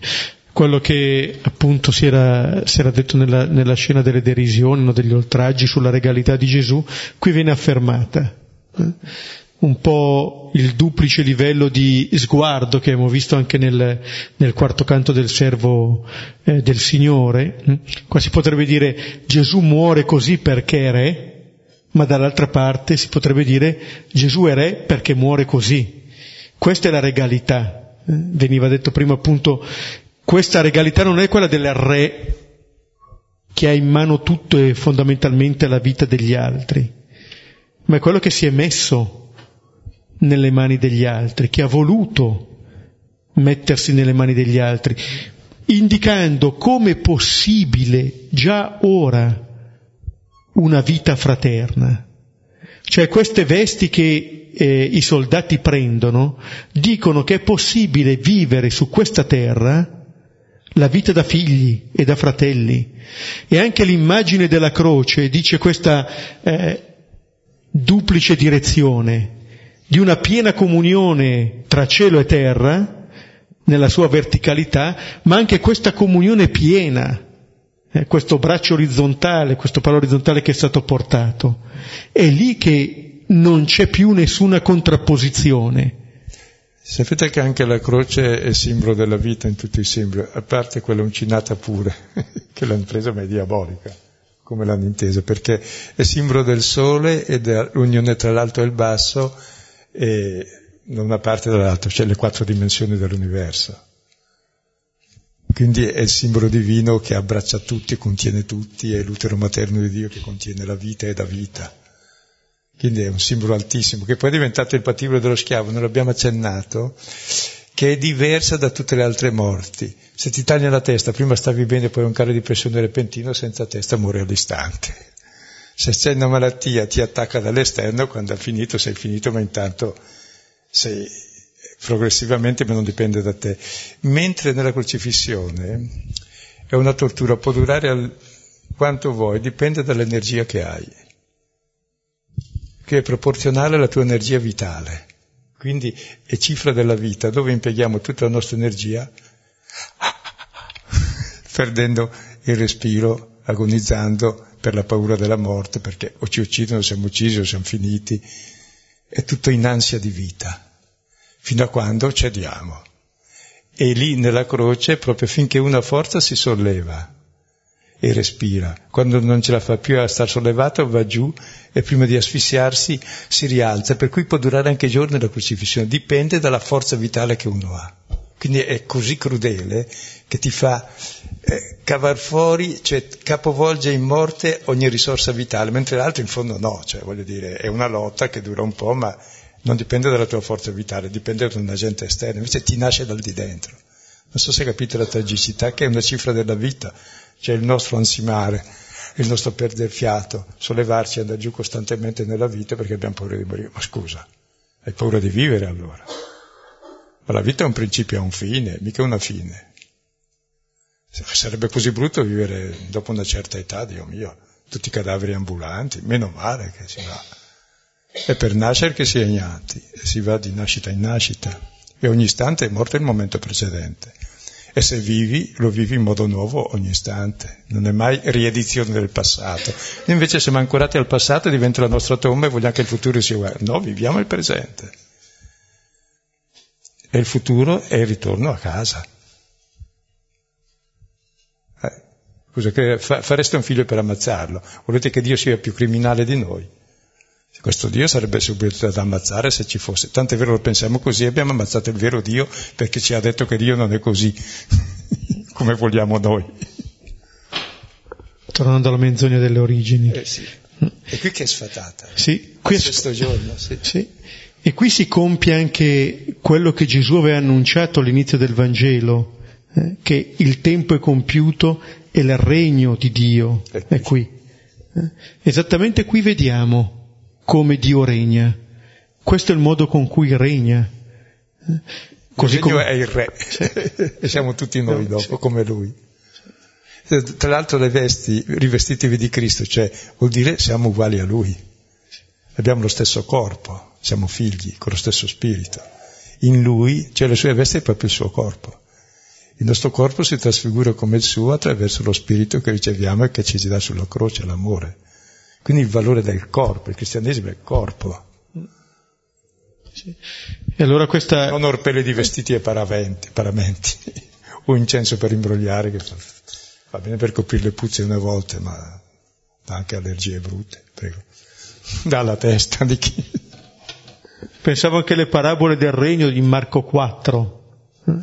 quello che appunto si era, si era detto nella, nella, scena delle derisioni, no, degli oltraggi sulla regalità di Gesù, qui viene affermata. Eh? Un po' il duplice livello di sguardo che abbiamo visto anche nel, nel quarto canto del servo eh, del Signore. Eh? Qua si potrebbe dire Gesù muore così perché è re, ma dall'altra parte si potrebbe dire Gesù è re perché muore così. Questa è la regalità. Eh, veniva detto prima appunto questa regalità non è quella del re che ha in mano tutto e fondamentalmente la vita degli altri, ma è quello che si è messo nelle mani degli altri, che ha voluto mettersi nelle mani degli altri, indicando come possibile già ora una vita fraterna. Cioè queste vesti che eh, i soldati prendono dicono che è possibile vivere su questa terra la vita da figli e da fratelli. E anche l'immagine della croce dice questa eh, duplice direzione di una piena comunione tra cielo e terra, nella sua verticalità, ma anche questa comunione piena, eh, questo braccio orizzontale, questo palo orizzontale che è stato portato. È lì che non c'è più nessuna contrapposizione Sapete che anche la croce è simbolo della vita in tutti i simboli, a parte quella uncinata pure, che l'hanno presa ma è diabolica, come l'hanno intesa, perché è simbolo del sole e dell'unione tra l'alto e il basso, e da una parte e dall'altra, cioè le quattro dimensioni dell'universo. Quindi è il simbolo divino che abbraccia tutti, contiene tutti, è l'utero materno di Dio che contiene la vita e dà vita. Quindi è un simbolo altissimo, che poi è diventato il patibolo dello schiavo, non l'abbiamo accennato, che è diversa da tutte le altre morti. Se ti taglia la testa, prima stavi bene, poi un calo di pressione repentino, senza testa muori all'istante. Se c'è una malattia ti attacca dall'esterno, quando è finito sei finito, ma intanto sei progressivamente, ma non dipende da te. Mentre nella crocifissione è una tortura, può durare al, quanto vuoi, dipende dall'energia che hai, che è proporzionale alla tua energia vitale. Quindi è cifra della vita, dove impieghiamo tutta la nostra energia, perdendo il respiro, agonizzando per la paura della morte, perché o ci uccidono, siamo uccisi o siamo finiti, è tutto in ansia di vita. Fino a quando cediamo. E lì nella croce, proprio finché una forza si solleva e respira, quando non ce la fa più a star sollevato va giù e prima di asfissiarsi si rialza, per cui può durare anche giorni la crucifissione, dipende dalla forza vitale che uno ha. Quindi è così crudele che ti fa eh, cavar fuori, cioè capovolge in morte ogni risorsa vitale, mentre l'altro in fondo no, cioè voglio dire, è una lotta che dura un po', ma non dipende dalla tua forza vitale, dipende da un agente esterno, invece ti nasce dal di dentro. Non so se capite la tragicità, che è una cifra della vita, cioè il nostro ansimare, il nostro perdere fiato, sollevarci e andare giù costantemente nella vita perché abbiamo paura di morire. Ma scusa, hai paura di vivere allora? Ma la vita è un principio, ha un fine, mica una fine. Sarebbe così brutto vivere dopo una certa età, Dio mio, tutti i cadaveri ambulanti, meno male che si va. È per nascere che si è ignati, e si va di nascita in nascita, e ogni istante è morto il momento precedente. E se vivi, lo vivi in modo nuovo ogni istante, non è mai riedizione del passato. E invece siamo ancorati al passato, diventa la nostra tomba e vogliamo che il futuro sia uguale. No, viviamo il presente. E il futuro è il ritorno a casa. Eh, scusa, fareste un figlio per ammazzarlo? Volete che Dio sia più criminale di noi? Questo Dio sarebbe subito da ammazzare se ci fosse. Tant'è vero lo pensiamo così, abbiamo ammazzato il vero Dio perché ci ha detto che Dio non è così come vogliamo noi. Tornando alla menzogna delle origini. Eh sì. E qui che è sfatata. Sì, qui è questo giorno. Sì. sì. E qui si compie anche quello che Gesù aveva annunciato all'inizio del Vangelo, eh, che il tempo è compiuto e il regno di Dio è qui. Eh? Esattamente qui vediamo come Dio regna. Questo è il modo con cui regna. Così come... è il re e siamo tutti noi dopo come lui. Tra l'altro le vesti, rivestitevi di Cristo, cioè vuol dire siamo uguali a lui. Abbiamo lo stesso corpo, siamo figli con lo stesso spirito. In lui, cioè le sue vesti è proprio il suo corpo. Il nostro corpo si trasfigura come il suo attraverso lo spirito che riceviamo e che ci dà sulla croce, l'amore. Quindi il valore del corpo, il cristianesimo è il corpo. Sì. E allora questa... Non orpelli di vestiti e paraventi, paramenti, o incenso per imbrogliare, che fa, va bene per coprire le puzze una volta, ma dà anche allergie brutte, prego. Dalla testa di chi... Pensavo anche alle parabole del regno di Marco 4, eh?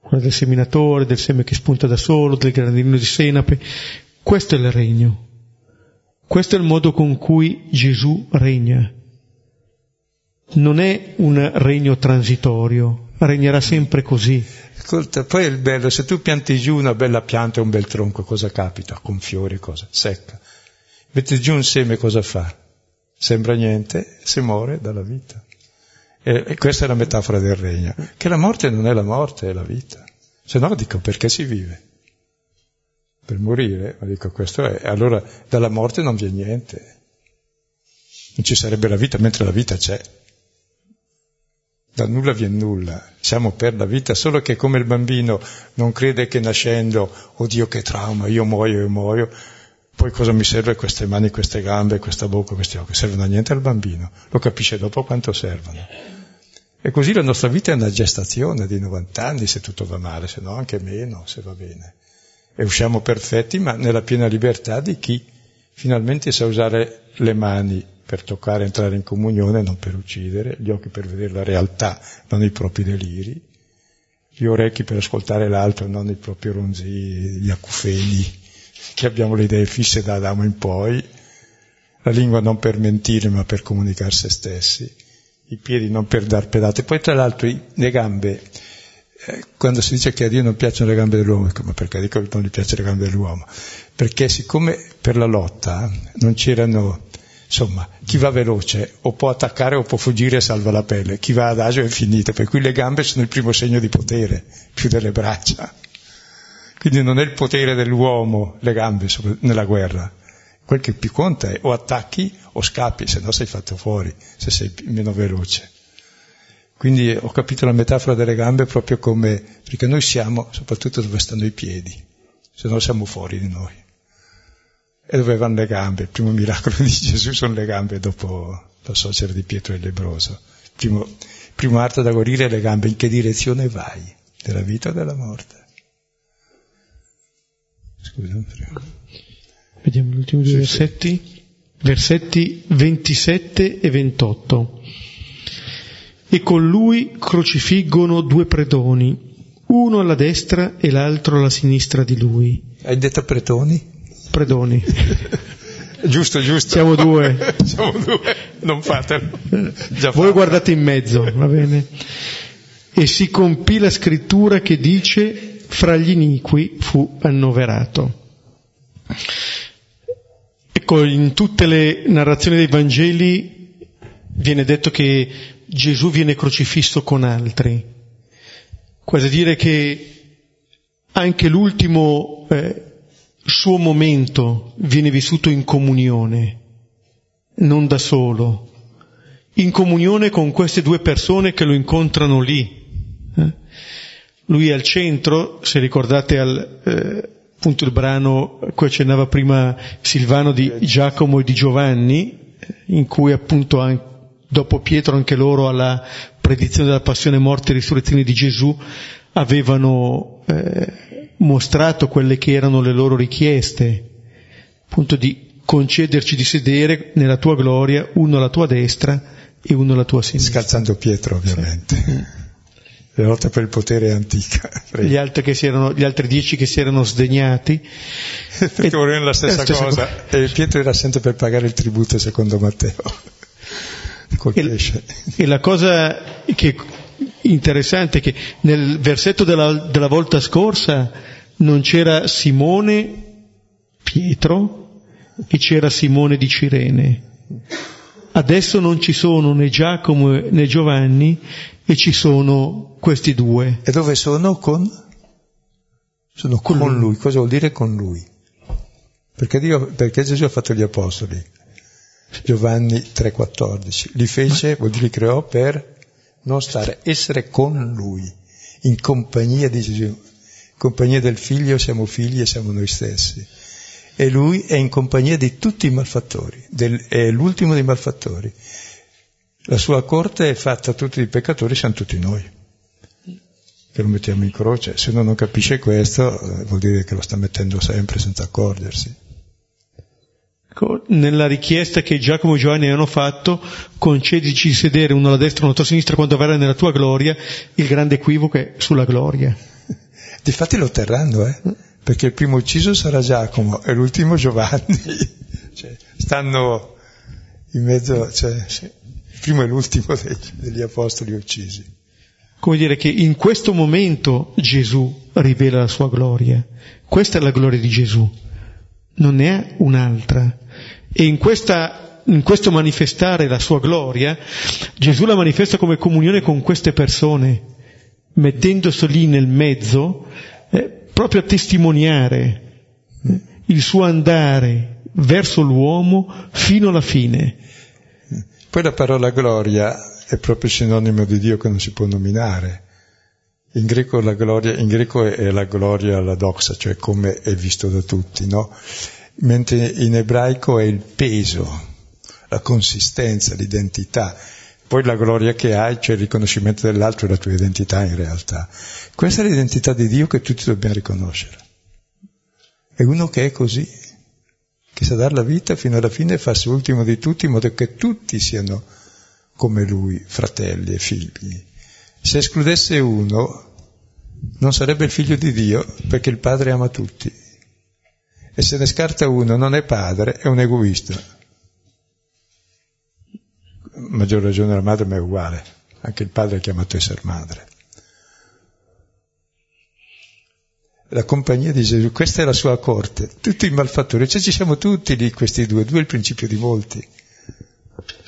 quella del seminatore, del seme che spunta da solo, del granellino di senape. Questo è il regno. Questo è il modo con cui Gesù regna. Non è un regno transitorio, regnerà sempre così. Ascolta, poi è il bello, se tu pianti giù una bella pianta, un bel tronco, cosa capita? Con fiori, cosa? Secca. Metti giù un seme, cosa fa? Sembra niente, si muore dalla vita. E, e questa è la metafora del regno, che la morte non è la morte, è la vita. Se no dico perché si vive? per morire, ma dico questo è, allora dalla morte non viene niente, non ci sarebbe la vita mentre la vita c'è. Da nulla viene nulla, siamo per la vita, solo che come il bambino non crede che nascendo, oddio che trauma, io muoio, io muoio, poi cosa mi serve queste mani, queste gambe, questa bocca, questi occhi? Servono a niente al bambino, lo capisce dopo quanto servono. E così la nostra vita è una gestazione di 90 anni se tutto va male, se no anche meno, se va bene e usciamo perfetti, ma nella piena libertà di chi finalmente sa usare le mani per toccare, entrare in comunione, non per uccidere, gli occhi per vedere la realtà, non i propri deliri, gli orecchi per ascoltare l'altro, non i propri ronzi, gli acufeni, che abbiamo le idee fisse da Adamo in poi, la lingua non per mentire ma per comunicare se stessi, i piedi non per dar pedate, poi tra l'altro le gambe, eh, quando si dice che a Dio non piacciono le gambe dell'uomo, ma perché dico che non gli piacciono le gambe dell'uomo? Perché siccome per la lotta non c'erano, insomma, chi va veloce o può attaccare o può fuggire e salva la pelle, chi va adagio è finito, per cui le gambe sono il primo segno di potere, più delle braccia. Quindi non è il potere dell'uomo le gambe nella guerra, quel che più conta è o attacchi o scappi, se no sei fatto fuori, se sei meno veloce. Quindi ho capito la metafora delle gambe proprio come, perché noi siamo soprattutto dove stanno i piedi, se no siamo fuori di noi. E dove vanno le gambe? Il primo miracolo di Gesù sono le gambe dopo la suocera di Pietro il lebroso. Il primo, primo atto da guarire è le gambe. In che direzione vai? Della vita o della morte? Scusa, prego. Vediamo gli ultimi due sì, versetti. Sì versetti 27 e 28. E con lui crocifiggono due predoni, uno alla destra e l'altro alla sinistra di lui. Hai detto pretoni? Predoni. giusto, giusto. Siamo due. Siamo due, non fatelo. Già Voi guardate in mezzo, va bene? E si compì la scrittura che dice fra gli iniqui fu annoverato. Ecco, in tutte le narrazioni dei Vangeli viene detto che Gesù viene crocifisso con altri. Quasi dire che anche l'ultimo eh, suo momento viene vissuto in comunione, non da solo, in comunione con queste due persone che lo incontrano lì. Eh? Lui è al centro, se ricordate al, eh, appunto il brano a cui accennava prima Silvano di Giacomo e di Giovanni, in cui appunto dopo Pietro anche loro alla predizione della passione, morte e risurrezione di Gesù avevano eh, mostrato quelle che erano le loro richieste, appunto di concederci di sedere nella tua gloria, uno alla tua destra e uno alla tua sinistra. Scalzando Pietro ovviamente. Sì la lotta per il potere è antica. Gli altri, erano, gli altri, dieci che si erano sdegnati. Perché volevano la stessa, stessa cosa. cosa. E Pietro era sempre per pagare il tributo secondo Matteo. E. E la cosa che interessante è che nel versetto della, della volta scorsa non c'era Simone Pietro e c'era Simone di Cirene. Adesso non ci sono né Giacomo né Giovanni e ci sono questi due. E dove sono? Con? Sono con, con lui. lui. Cosa vuol dire con lui? Perché, Dio, perché Gesù ha fatto gli apostoli? Giovanni 3,14. Li fece, vuol dire creò per non stare, essere con lui, in compagnia di Gesù. In compagnia del figlio siamo figli e siamo noi stessi. E lui è in compagnia di tutti i malfattori, del, è l'ultimo dei malfattori. La sua corte è fatta tutti i peccatori, siamo tutti noi, che lo mettiamo in croce. Se uno non capisce questo, eh, vuol dire che lo sta mettendo sempre senza accorgersi. Nella richiesta che Giacomo e Giovanni hanno fatto, concedici di sedere uno alla destra e uno alla sinistra quando verrai nella tua gloria, il grande equivoco è sulla gloria. Difatti lo otterranno, eh? Perché il primo ucciso sarà Giacomo e l'ultimo Giovanni. cioè, stanno in mezzo, cioè, il primo e l'ultimo degli apostoli uccisi. Come dire che in questo momento Gesù rivela la sua gloria. Questa è la gloria di Gesù, non ne è un'altra. E in, questa, in questo manifestare la sua gloria, Gesù la manifesta come comunione con queste persone, mettendosi lì nel mezzo, eh, proprio a testimoniare eh, il suo andare verso l'uomo fino alla fine. Poi la parola gloria è proprio sinonimo di Dio che non si può nominare. In greco, la gloria, in greco è la gloria, la doxa, cioè come è visto da tutti, no? Mentre in ebraico è il peso, la consistenza, l'identità. Poi la gloria che hai, cioè il riconoscimento dell'altro e la tua identità in realtà. Questa è l'identità di Dio che tutti dobbiamo riconoscere. È uno che è così, che sa dare la vita fino alla fine e farsi ultimo di tutti in modo che tutti siano come lui, fratelli e figli. Se escludesse uno, non sarebbe il figlio di Dio, perché il padre ama tutti. E se ne scarta uno, non è padre, è un egoista. Maggior ragione la madre, ma è uguale. Anche il padre è chiamato a essere madre. la compagnia di Gesù, questa è la sua corte, tutti i malfattori, cioè ci siamo tutti lì, questi due, due è il principio di molti.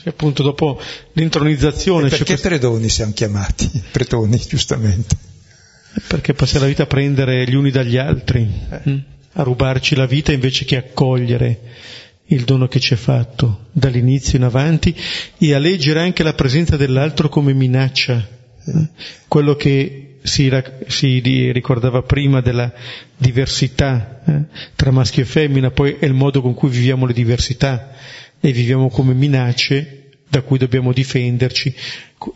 E appunto dopo l'intronizzazione... E perché predoni siamo chiamati? Pretoni, giustamente. Perché passa la vita a prendere gli uni dagli altri, eh. a rubarci la vita invece che accogliere il dono che ci è fatto dall'inizio in avanti e a leggere anche la presenza dell'altro come minaccia. Eh. Quello che si, si, ricordava prima della diversità eh, tra maschio e femmina, poi è il modo con cui viviamo le diversità e viviamo come minacce da cui dobbiamo difenderci,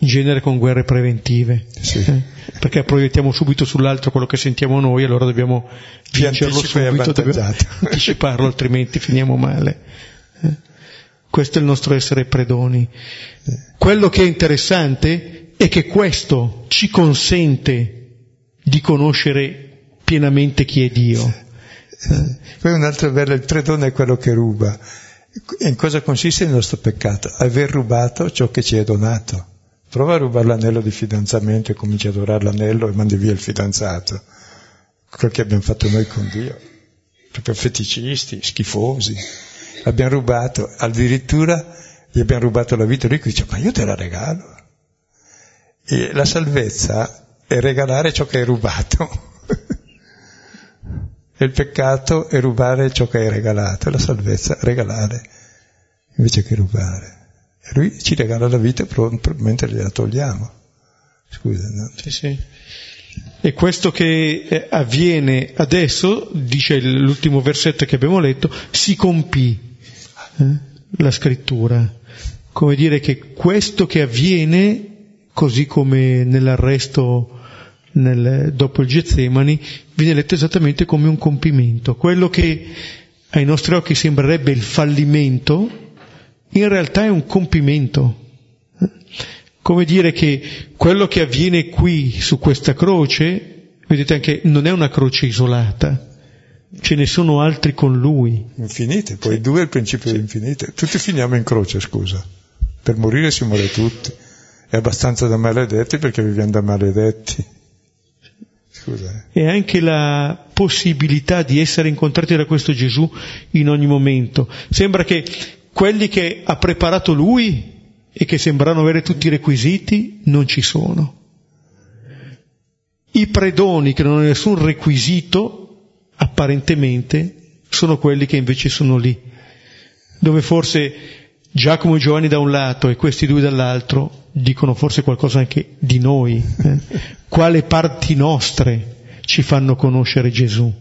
in genere con guerre preventive, sì. eh, perché proiettiamo subito sull'altro quello che sentiamo noi, allora dobbiamo vincerlo subito, dobbiamo anticiparlo, altrimenti finiamo male. Eh. Questo è il nostro essere predoni. Quello che è interessante è che questo ci consente di conoscere pienamente chi è Dio. Poi un altro bello, il predone è quello che ruba. In cosa consiste il nostro peccato? Aver rubato ciò che ci è donato. Prova a rubare l'anello di fidanzamento e cominci ad adorare l'anello e mandi via il fidanzato. Quel che abbiamo fatto noi con Dio. Proprio feticisti, schifosi. L'abbiamo rubato, addirittura gli abbiamo rubato la vita. Lui dice, ma io te la regalo. E la salvezza è regalare ciò che hai rubato. E il peccato è rubare ciò che hai regalato. La salvezza è regalare invece che rubare. E lui ci regala la vita mentre gliela togliamo. Scusa, no? Sì, sì. E questo che eh, avviene adesso, dice l'ultimo versetto che abbiamo letto, si compì eh? la scrittura. Come dire che questo che avviene così come nell'arresto nel, dopo il Getsemani, viene letto esattamente come un compimento. Quello che ai nostri occhi sembrerebbe il fallimento, in realtà è un compimento. Come dire che quello che avviene qui su questa croce, vedete anche, non è una croce isolata, ce ne sono altri con lui. Infinite, poi sì. due è il principio sì. dell'infinito. Tutti finiamo in croce, scusa. Per morire si muore tutti è abbastanza da maledetti perché viviamo da maledetti. Scusa. Eh. E anche la possibilità di essere incontrati da questo Gesù in ogni momento. Sembra che quelli che ha preparato lui e che sembrano avere tutti i requisiti non ci sono. I predoni che non hanno nessun requisito, apparentemente, sono quelli che invece sono lì, dove forse Giacomo e Giovanni da un lato e questi due dall'altro dicono forse qualcosa anche di noi, eh? quale parti nostre ci fanno conoscere Gesù,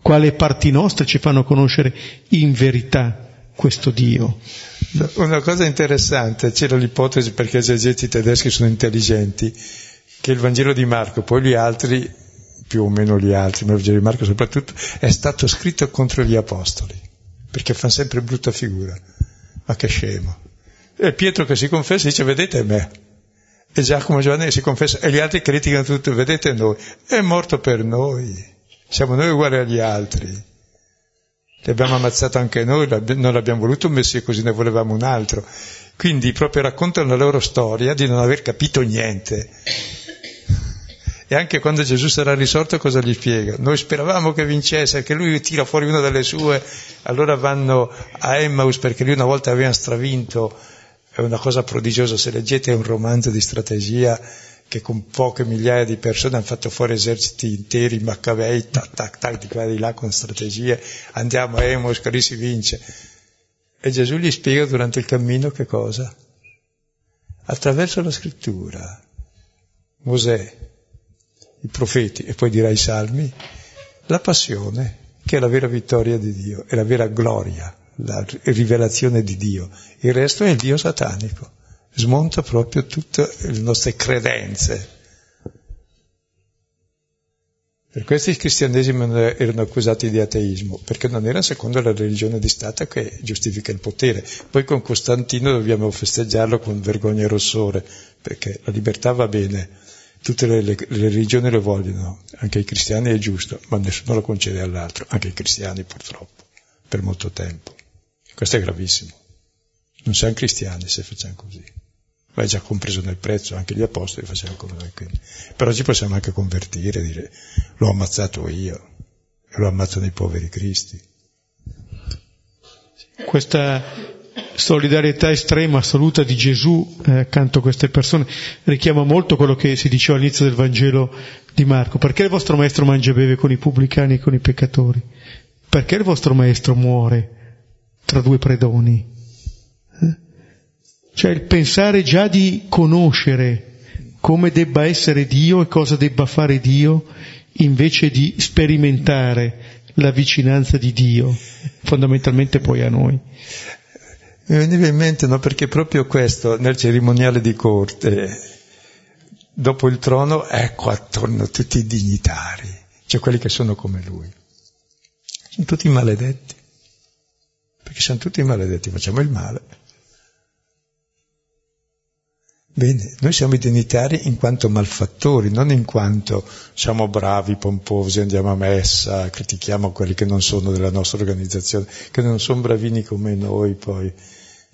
quale parti nostre ci fanno conoscere in verità questo Dio. Una cosa interessante, c'era l'ipotesi perché i esegeti tedeschi sono intelligenti, che il Vangelo di Marco, poi gli altri, più o meno gli altri, ma il Vangelo di Marco soprattutto, è stato scritto contro gli apostoli, perché fanno sempre brutta figura. Ma che scemo. E Pietro che si confessa dice vedete me. E Giacomo Giovanni si confessa e gli altri criticano tutto, vedete noi. È morto per noi. Siamo noi uguali agli altri. Li abbiamo ammazzato anche noi, non l'abbiamo voluto un Messia così ne volevamo un altro. Quindi proprio raccontano la loro storia di non aver capito niente. E anche quando Gesù sarà risorto cosa gli spiega? Noi speravamo che vincesse, che lui tira fuori una delle sue, allora vanno a Emmaus perché lui una volta aveva stravinto è una cosa prodigiosa, se leggete un romanzo di strategia che con poche migliaia di persone hanno fatto fuori eserciti interi, maccabei, tac, tac, tac, di qua e di là con strategie, andiamo a Emos, che lì si vince. E Gesù gli spiega durante il cammino che cosa? Attraverso la scrittura, Mosè, i profeti e poi dirà i salmi, la passione, che è la vera vittoria di Dio, è la vera gloria la rivelazione di Dio, il resto è il Dio satanico, smonta proprio tutte le nostre credenze. Per questo il cristianesimo erano accusati di ateismo, perché non era secondo la religione di Stato che giustifica il potere. Poi con Costantino dobbiamo festeggiarlo con vergogna e rossore, perché la libertà va bene, tutte le, le, le religioni lo vogliono, anche i cristiani è giusto, ma nessuno lo concede all'altro, anche i cristiani purtroppo, per molto tempo. Questo è gravissimo. Non siamo cristiani se facciamo così ma è già compreso nel prezzo, anche gli apostoli facevano come noi. Quindi. Però ci possiamo anche convertire, dire l'ho ammazzato io e lo ammazzano i poveri cristi. Questa solidarietà estrema, assoluta di Gesù eh, accanto a queste persone richiama molto quello che si diceva all'inizio del Vangelo di Marco. Perché il vostro maestro mangia e beve con i pubblicani e con i peccatori? Perché il vostro maestro muore tra due predoni? Eh? Cioè il pensare già di conoscere come debba essere Dio e cosa debba fare Dio, invece di sperimentare la vicinanza di Dio, fondamentalmente poi a noi. Mi veniva in mente, no, perché proprio questo, nel cerimoniale di corte, dopo il trono, ecco attorno tutti i dignitari, cioè quelli che sono come lui. Sono tutti maledetti, perché siamo tutti maledetti, facciamo il male. Bene, noi siamo identitari in quanto malfattori, non in quanto siamo bravi, pomposi, andiamo a messa, critichiamo quelli che non sono della nostra organizzazione, che non sono bravini come noi, poi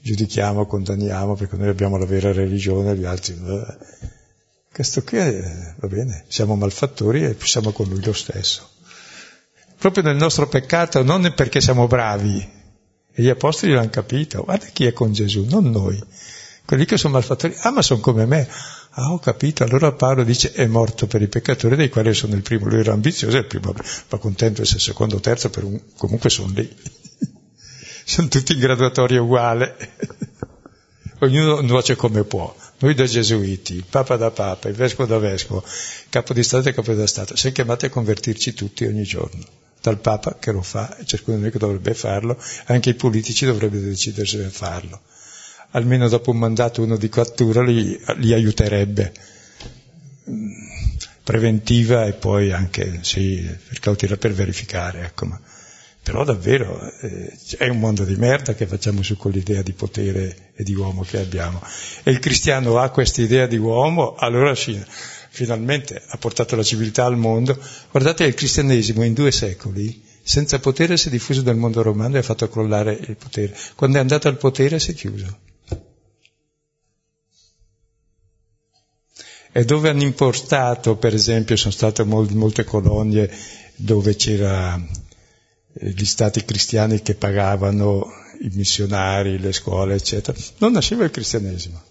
giudichiamo, condanniamo perché noi abbiamo la vera religione, gli altri... Eh. Questo qui è, va bene, siamo malfattori e siamo con lui lo stesso. Proprio nel nostro peccato, non perché siamo bravi, e gli apostoli l'hanno capito, guarda chi è con Gesù, non noi quelli che sono malfattori, ah ma sono come me, ah ho capito, allora Paolo dice è morto per i peccatori dei quali sono il primo, lui era ambizioso, è il primo, ma contento di essere secondo o terzo, un, comunque sono lì, sono tutti in graduatoria uguale, ognuno nuoce come può, noi da gesuiti, il Papa da Papa, il Vescovo da Vescovo, Capo di Stato e Capo da Stato, siamo chiamati a convertirci tutti ogni giorno. Dal Papa che lo fa, ciascuno di noi che dovrebbe farlo, anche i politici dovrebbero decidersi a farlo. Almeno dopo un mandato uno di cattura li, li aiuterebbe. Preventiva e poi anche sì, per cautela per verificare ecco, ma, però davvero eh, è un mondo di merda che facciamo su quell'idea di potere e di uomo che abbiamo. E il cristiano ha questa idea di uomo allora sì, finalmente ha portato la civiltà al mondo. Guardate il cristianesimo in due secoli senza potere si è diffuso nel mondo romano e ha fatto crollare il potere. Quando è andato al potere si è chiuso. E dove hanno importato, per esempio, sono state molte colonie dove c'erano eh, gli stati cristiani che pagavano i missionari, le scuole, eccetera, non nasceva il cristianesimo.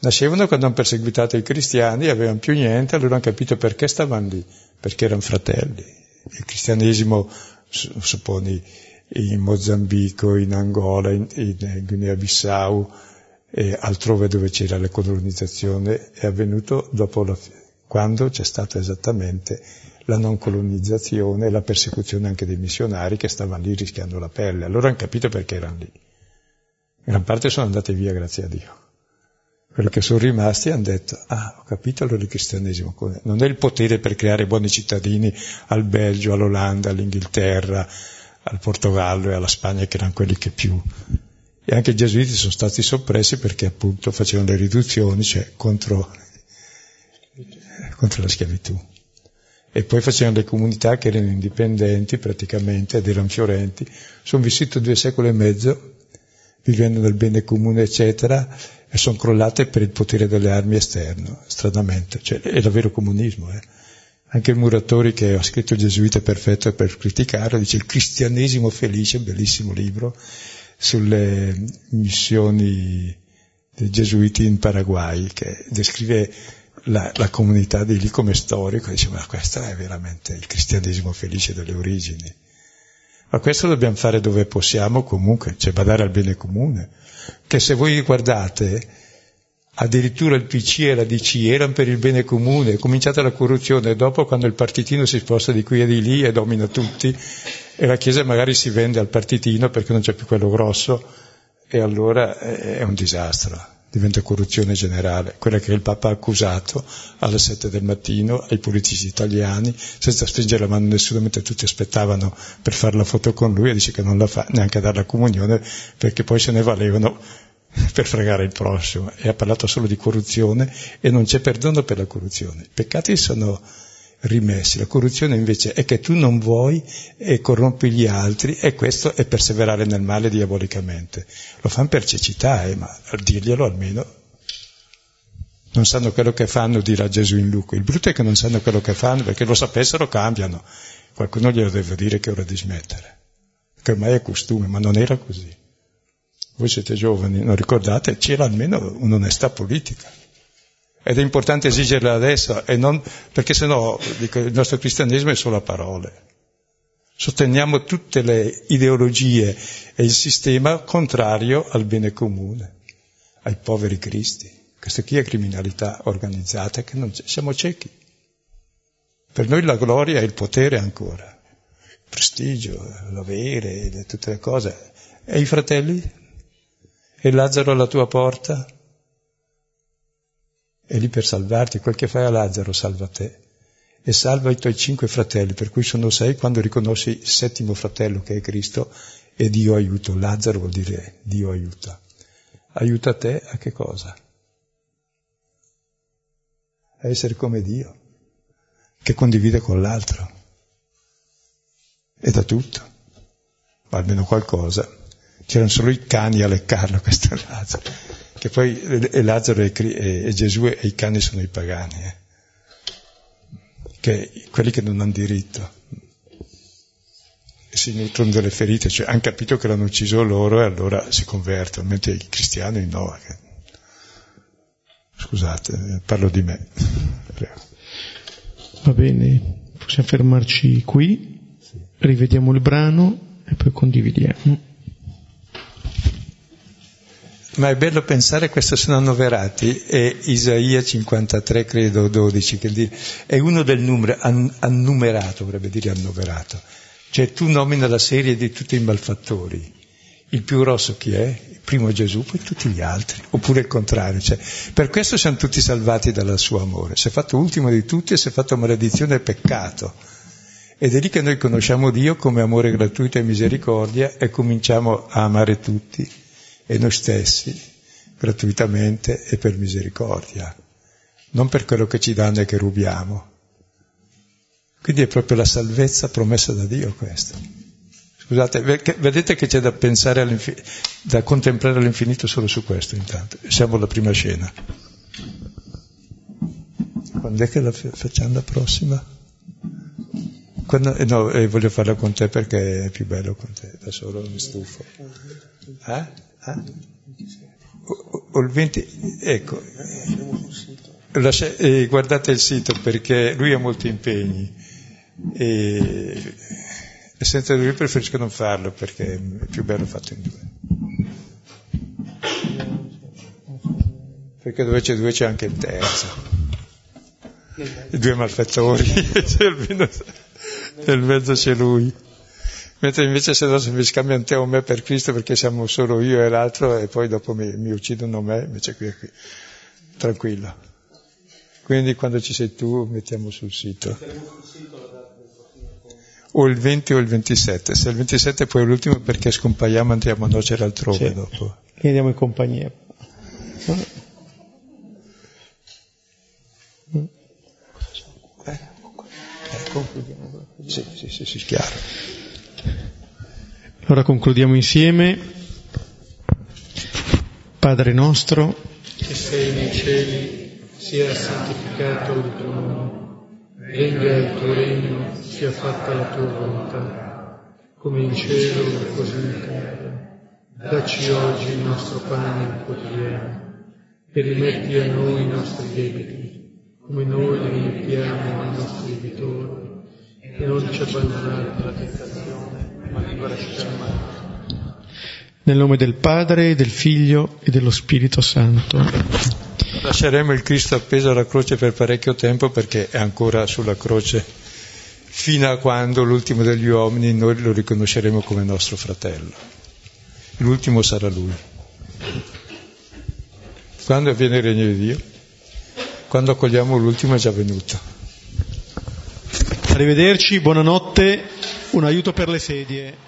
Nascevano quando hanno perseguitato i cristiani, avevano più niente, allora hanno capito perché stavano lì, perché erano fratelli. Il cristianesimo, supponi, in Mozambico, in Angola, in, in Guinea-Bissau, e altrove dove c'era la colonizzazione è avvenuto dopo la, quando c'è stata esattamente la non colonizzazione e la persecuzione anche dei missionari che stavano lì rischiando la pelle. Allora hanno capito perché erano lì. Gran parte sono andate via, grazie a Dio. Quelli che sono rimasti hanno detto, ah, ho capito allora il cristianesimo. Non è il potere per creare buoni cittadini al Belgio, all'Olanda, all'Inghilterra, al Portogallo e alla Spagna, che erano quelli che più e anche i gesuiti sono stati soppressi perché appunto facevano le riduzioni, cioè contro, contro la schiavitù. E poi facevano le comunità che erano indipendenti praticamente ed erano fiorenti. Sono vissuto due secoli e mezzo, vivendo nel bene comune, eccetera, e sono crollate per il potere delle armi esterno, stranamente. Cioè, è davvero comunismo, eh. Anche il Muratori, che ha scritto il Gesuita perfetto per criticarlo, dice il cristianesimo felice, bellissimo libro, sulle missioni dei gesuiti in Paraguay, che descrive la, la, comunità di lì come storico, dice ma questo è veramente il cristianesimo felice delle origini. Ma questo dobbiamo fare dove possiamo comunque, cioè badare al bene comune. Che se voi guardate, addirittura il PC e la DC erano per il bene comune, è cominciata la corruzione, dopo quando il partitino si sposta di qui e di lì e domina tutti, e la Chiesa magari si vende al partitino perché non c'è più quello grosso, e allora è un disastro. Diventa corruzione generale, quella che il Papa ha accusato alle sette del mattino ai politici italiani, senza stringere la mano a nessuno, mentre tutti aspettavano per fare la foto con lui, e dice che non la fa neanche a dare la comunione, perché poi se ne valevano per fregare il prossimo. E ha parlato solo di corruzione e non c'è perdono per la corruzione. I peccati sono rimessi. La corruzione invece è che tu non vuoi e corrompi gli altri e questo è perseverare nel male diabolicamente. Lo fanno per cecità, eh, ma dirglielo almeno non sanno quello che fanno, dirà Gesù in Luca. Il brutto è che non sanno quello che fanno perché lo sapessero cambiano. Qualcuno glielo deve dire che è ora di smettere. Che ormai è costume, ma non era così. Voi siete giovani, non ricordate? C'era almeno un'onestà politica. Ed è importante esigerla adesso, e non, perché sennò dico, il nostro cristianesimo è solo a parole. Sosteniamo tutte le ideologie e il sistema contrario al bene comune, ai poveri cristi. Questa qui è criminalità organizzata che non. Siamo ciechi. Per noi la gloria è il potere ancora, il prestigio, l'avere, tutte le cose. E i fratelli? E Lazzaro alla tua porta? È lì per salvarti, quel che fai a Lazzaro salva te e salva i tuoi cinque fratelli, per cui sono sei quando riconosci il settimo fratello che è Cristo e Dio aiuto. Lazzaro vuol dire Dio aiuta. Aiuta te a che cosa? A essere come Dio, che condivide con l'altro. E da tutto, ma almeno qualcosa. C'erano solo i cani a leccarlo, questo Lazzaro che poi e Lazzaro e, e, Gesù e i cani sono i pagani, eh? che, quelli che non hanno diritto. E si nutrono delle ferite, cioè hanno capito che l'hanno ucciso loro e allora si convertono, mentre i cristiani no. Che... Scusate, parlo di me. Va bene, possiamo fermarci qui, rivediamo il brano e poi condividiamo. Ma è bello pensare, questo sono annoverati, è Isaia 53, credo, 12, che è uno del numero, an, annumerato, vorrebbe dire annoverato. Cioè tu nomina la serie di tutti i malfattori. Il più grosso chi è? Il primo Gesù, poi tutti gli altri. Oppure il contrario. Cioè, per questo siamo tutti salvati dal suo amore. Si è fatto ultimo di tutti e si è fatto maledizione e peccato. Ed è lì che noi conosciamo Dio come amore gratuito e misericordia e cominciamo a amare tutti e noi stessi, gratuitamente e per misericordia, non per quello che ci danno e che rubiamo. Quindi è proprio la salvezza promessa da Dio questa. Scusate, vedete che c'è da pensare, da contemplare all'infinito solo su questo intanto. Siamo alla prima scena. Quando è che la facciamo la prossima? Quando, eh, no, eh, voglio farla con te perché è più bello con te, da solo mi stufo. Eh? O, o, il 20, ecco, lascia, eh, guardate il sito perché lui ha molti impegni e, e senza lui preferisco non farlo perché è più bello fatto in due. Perché dove c'è due c'è anche il terzo. I due malfattori, nel mezzo c'è lui. Mentre invece se no se mi scambiano te o me per Cristo perché siamo solo io e l'altro e poi dopo mi, mi uccidono me, invece qui è qui. Tranquillo. Quindi quando ci sei tu mettiamo sul sito. O il 20 o il 27. Se il 27 poi è l'ultimo perché scompaiamo andiamo a nocere altrove sì. dopo. E andiamo in compagnia. Eh, eh, concludiamo. Sì, sì, sì, sì, chiaro. Ora concludiamo insieme. Padre nostro, che sei nei cieli, sia santificato il tuo nome, venga il tuo regno, sia fatta la tua volontà, come in cielo e così in terra. Dacci oggi il nostro pane quotidiano e rimetti a noi i nostri debiti, come noi rimettiamo ai nostri debitori, e non ci abbandonare alla tentazione nel nome del Padre, del Figlio e dello Spirito Santo. Lasceremo il Cristo appeso alla croce per parecchio tempo perché è ancora sulla croce fino a quando l'ultimo degli uomini noi lo riconosceremo come nostro fratello. L'ultimo sarà lui. Quando viene il regno di Dio? Quando accogliamo l'ultimo è già venuto. Arrivederci, buonanotte, un aiuto per le sedie.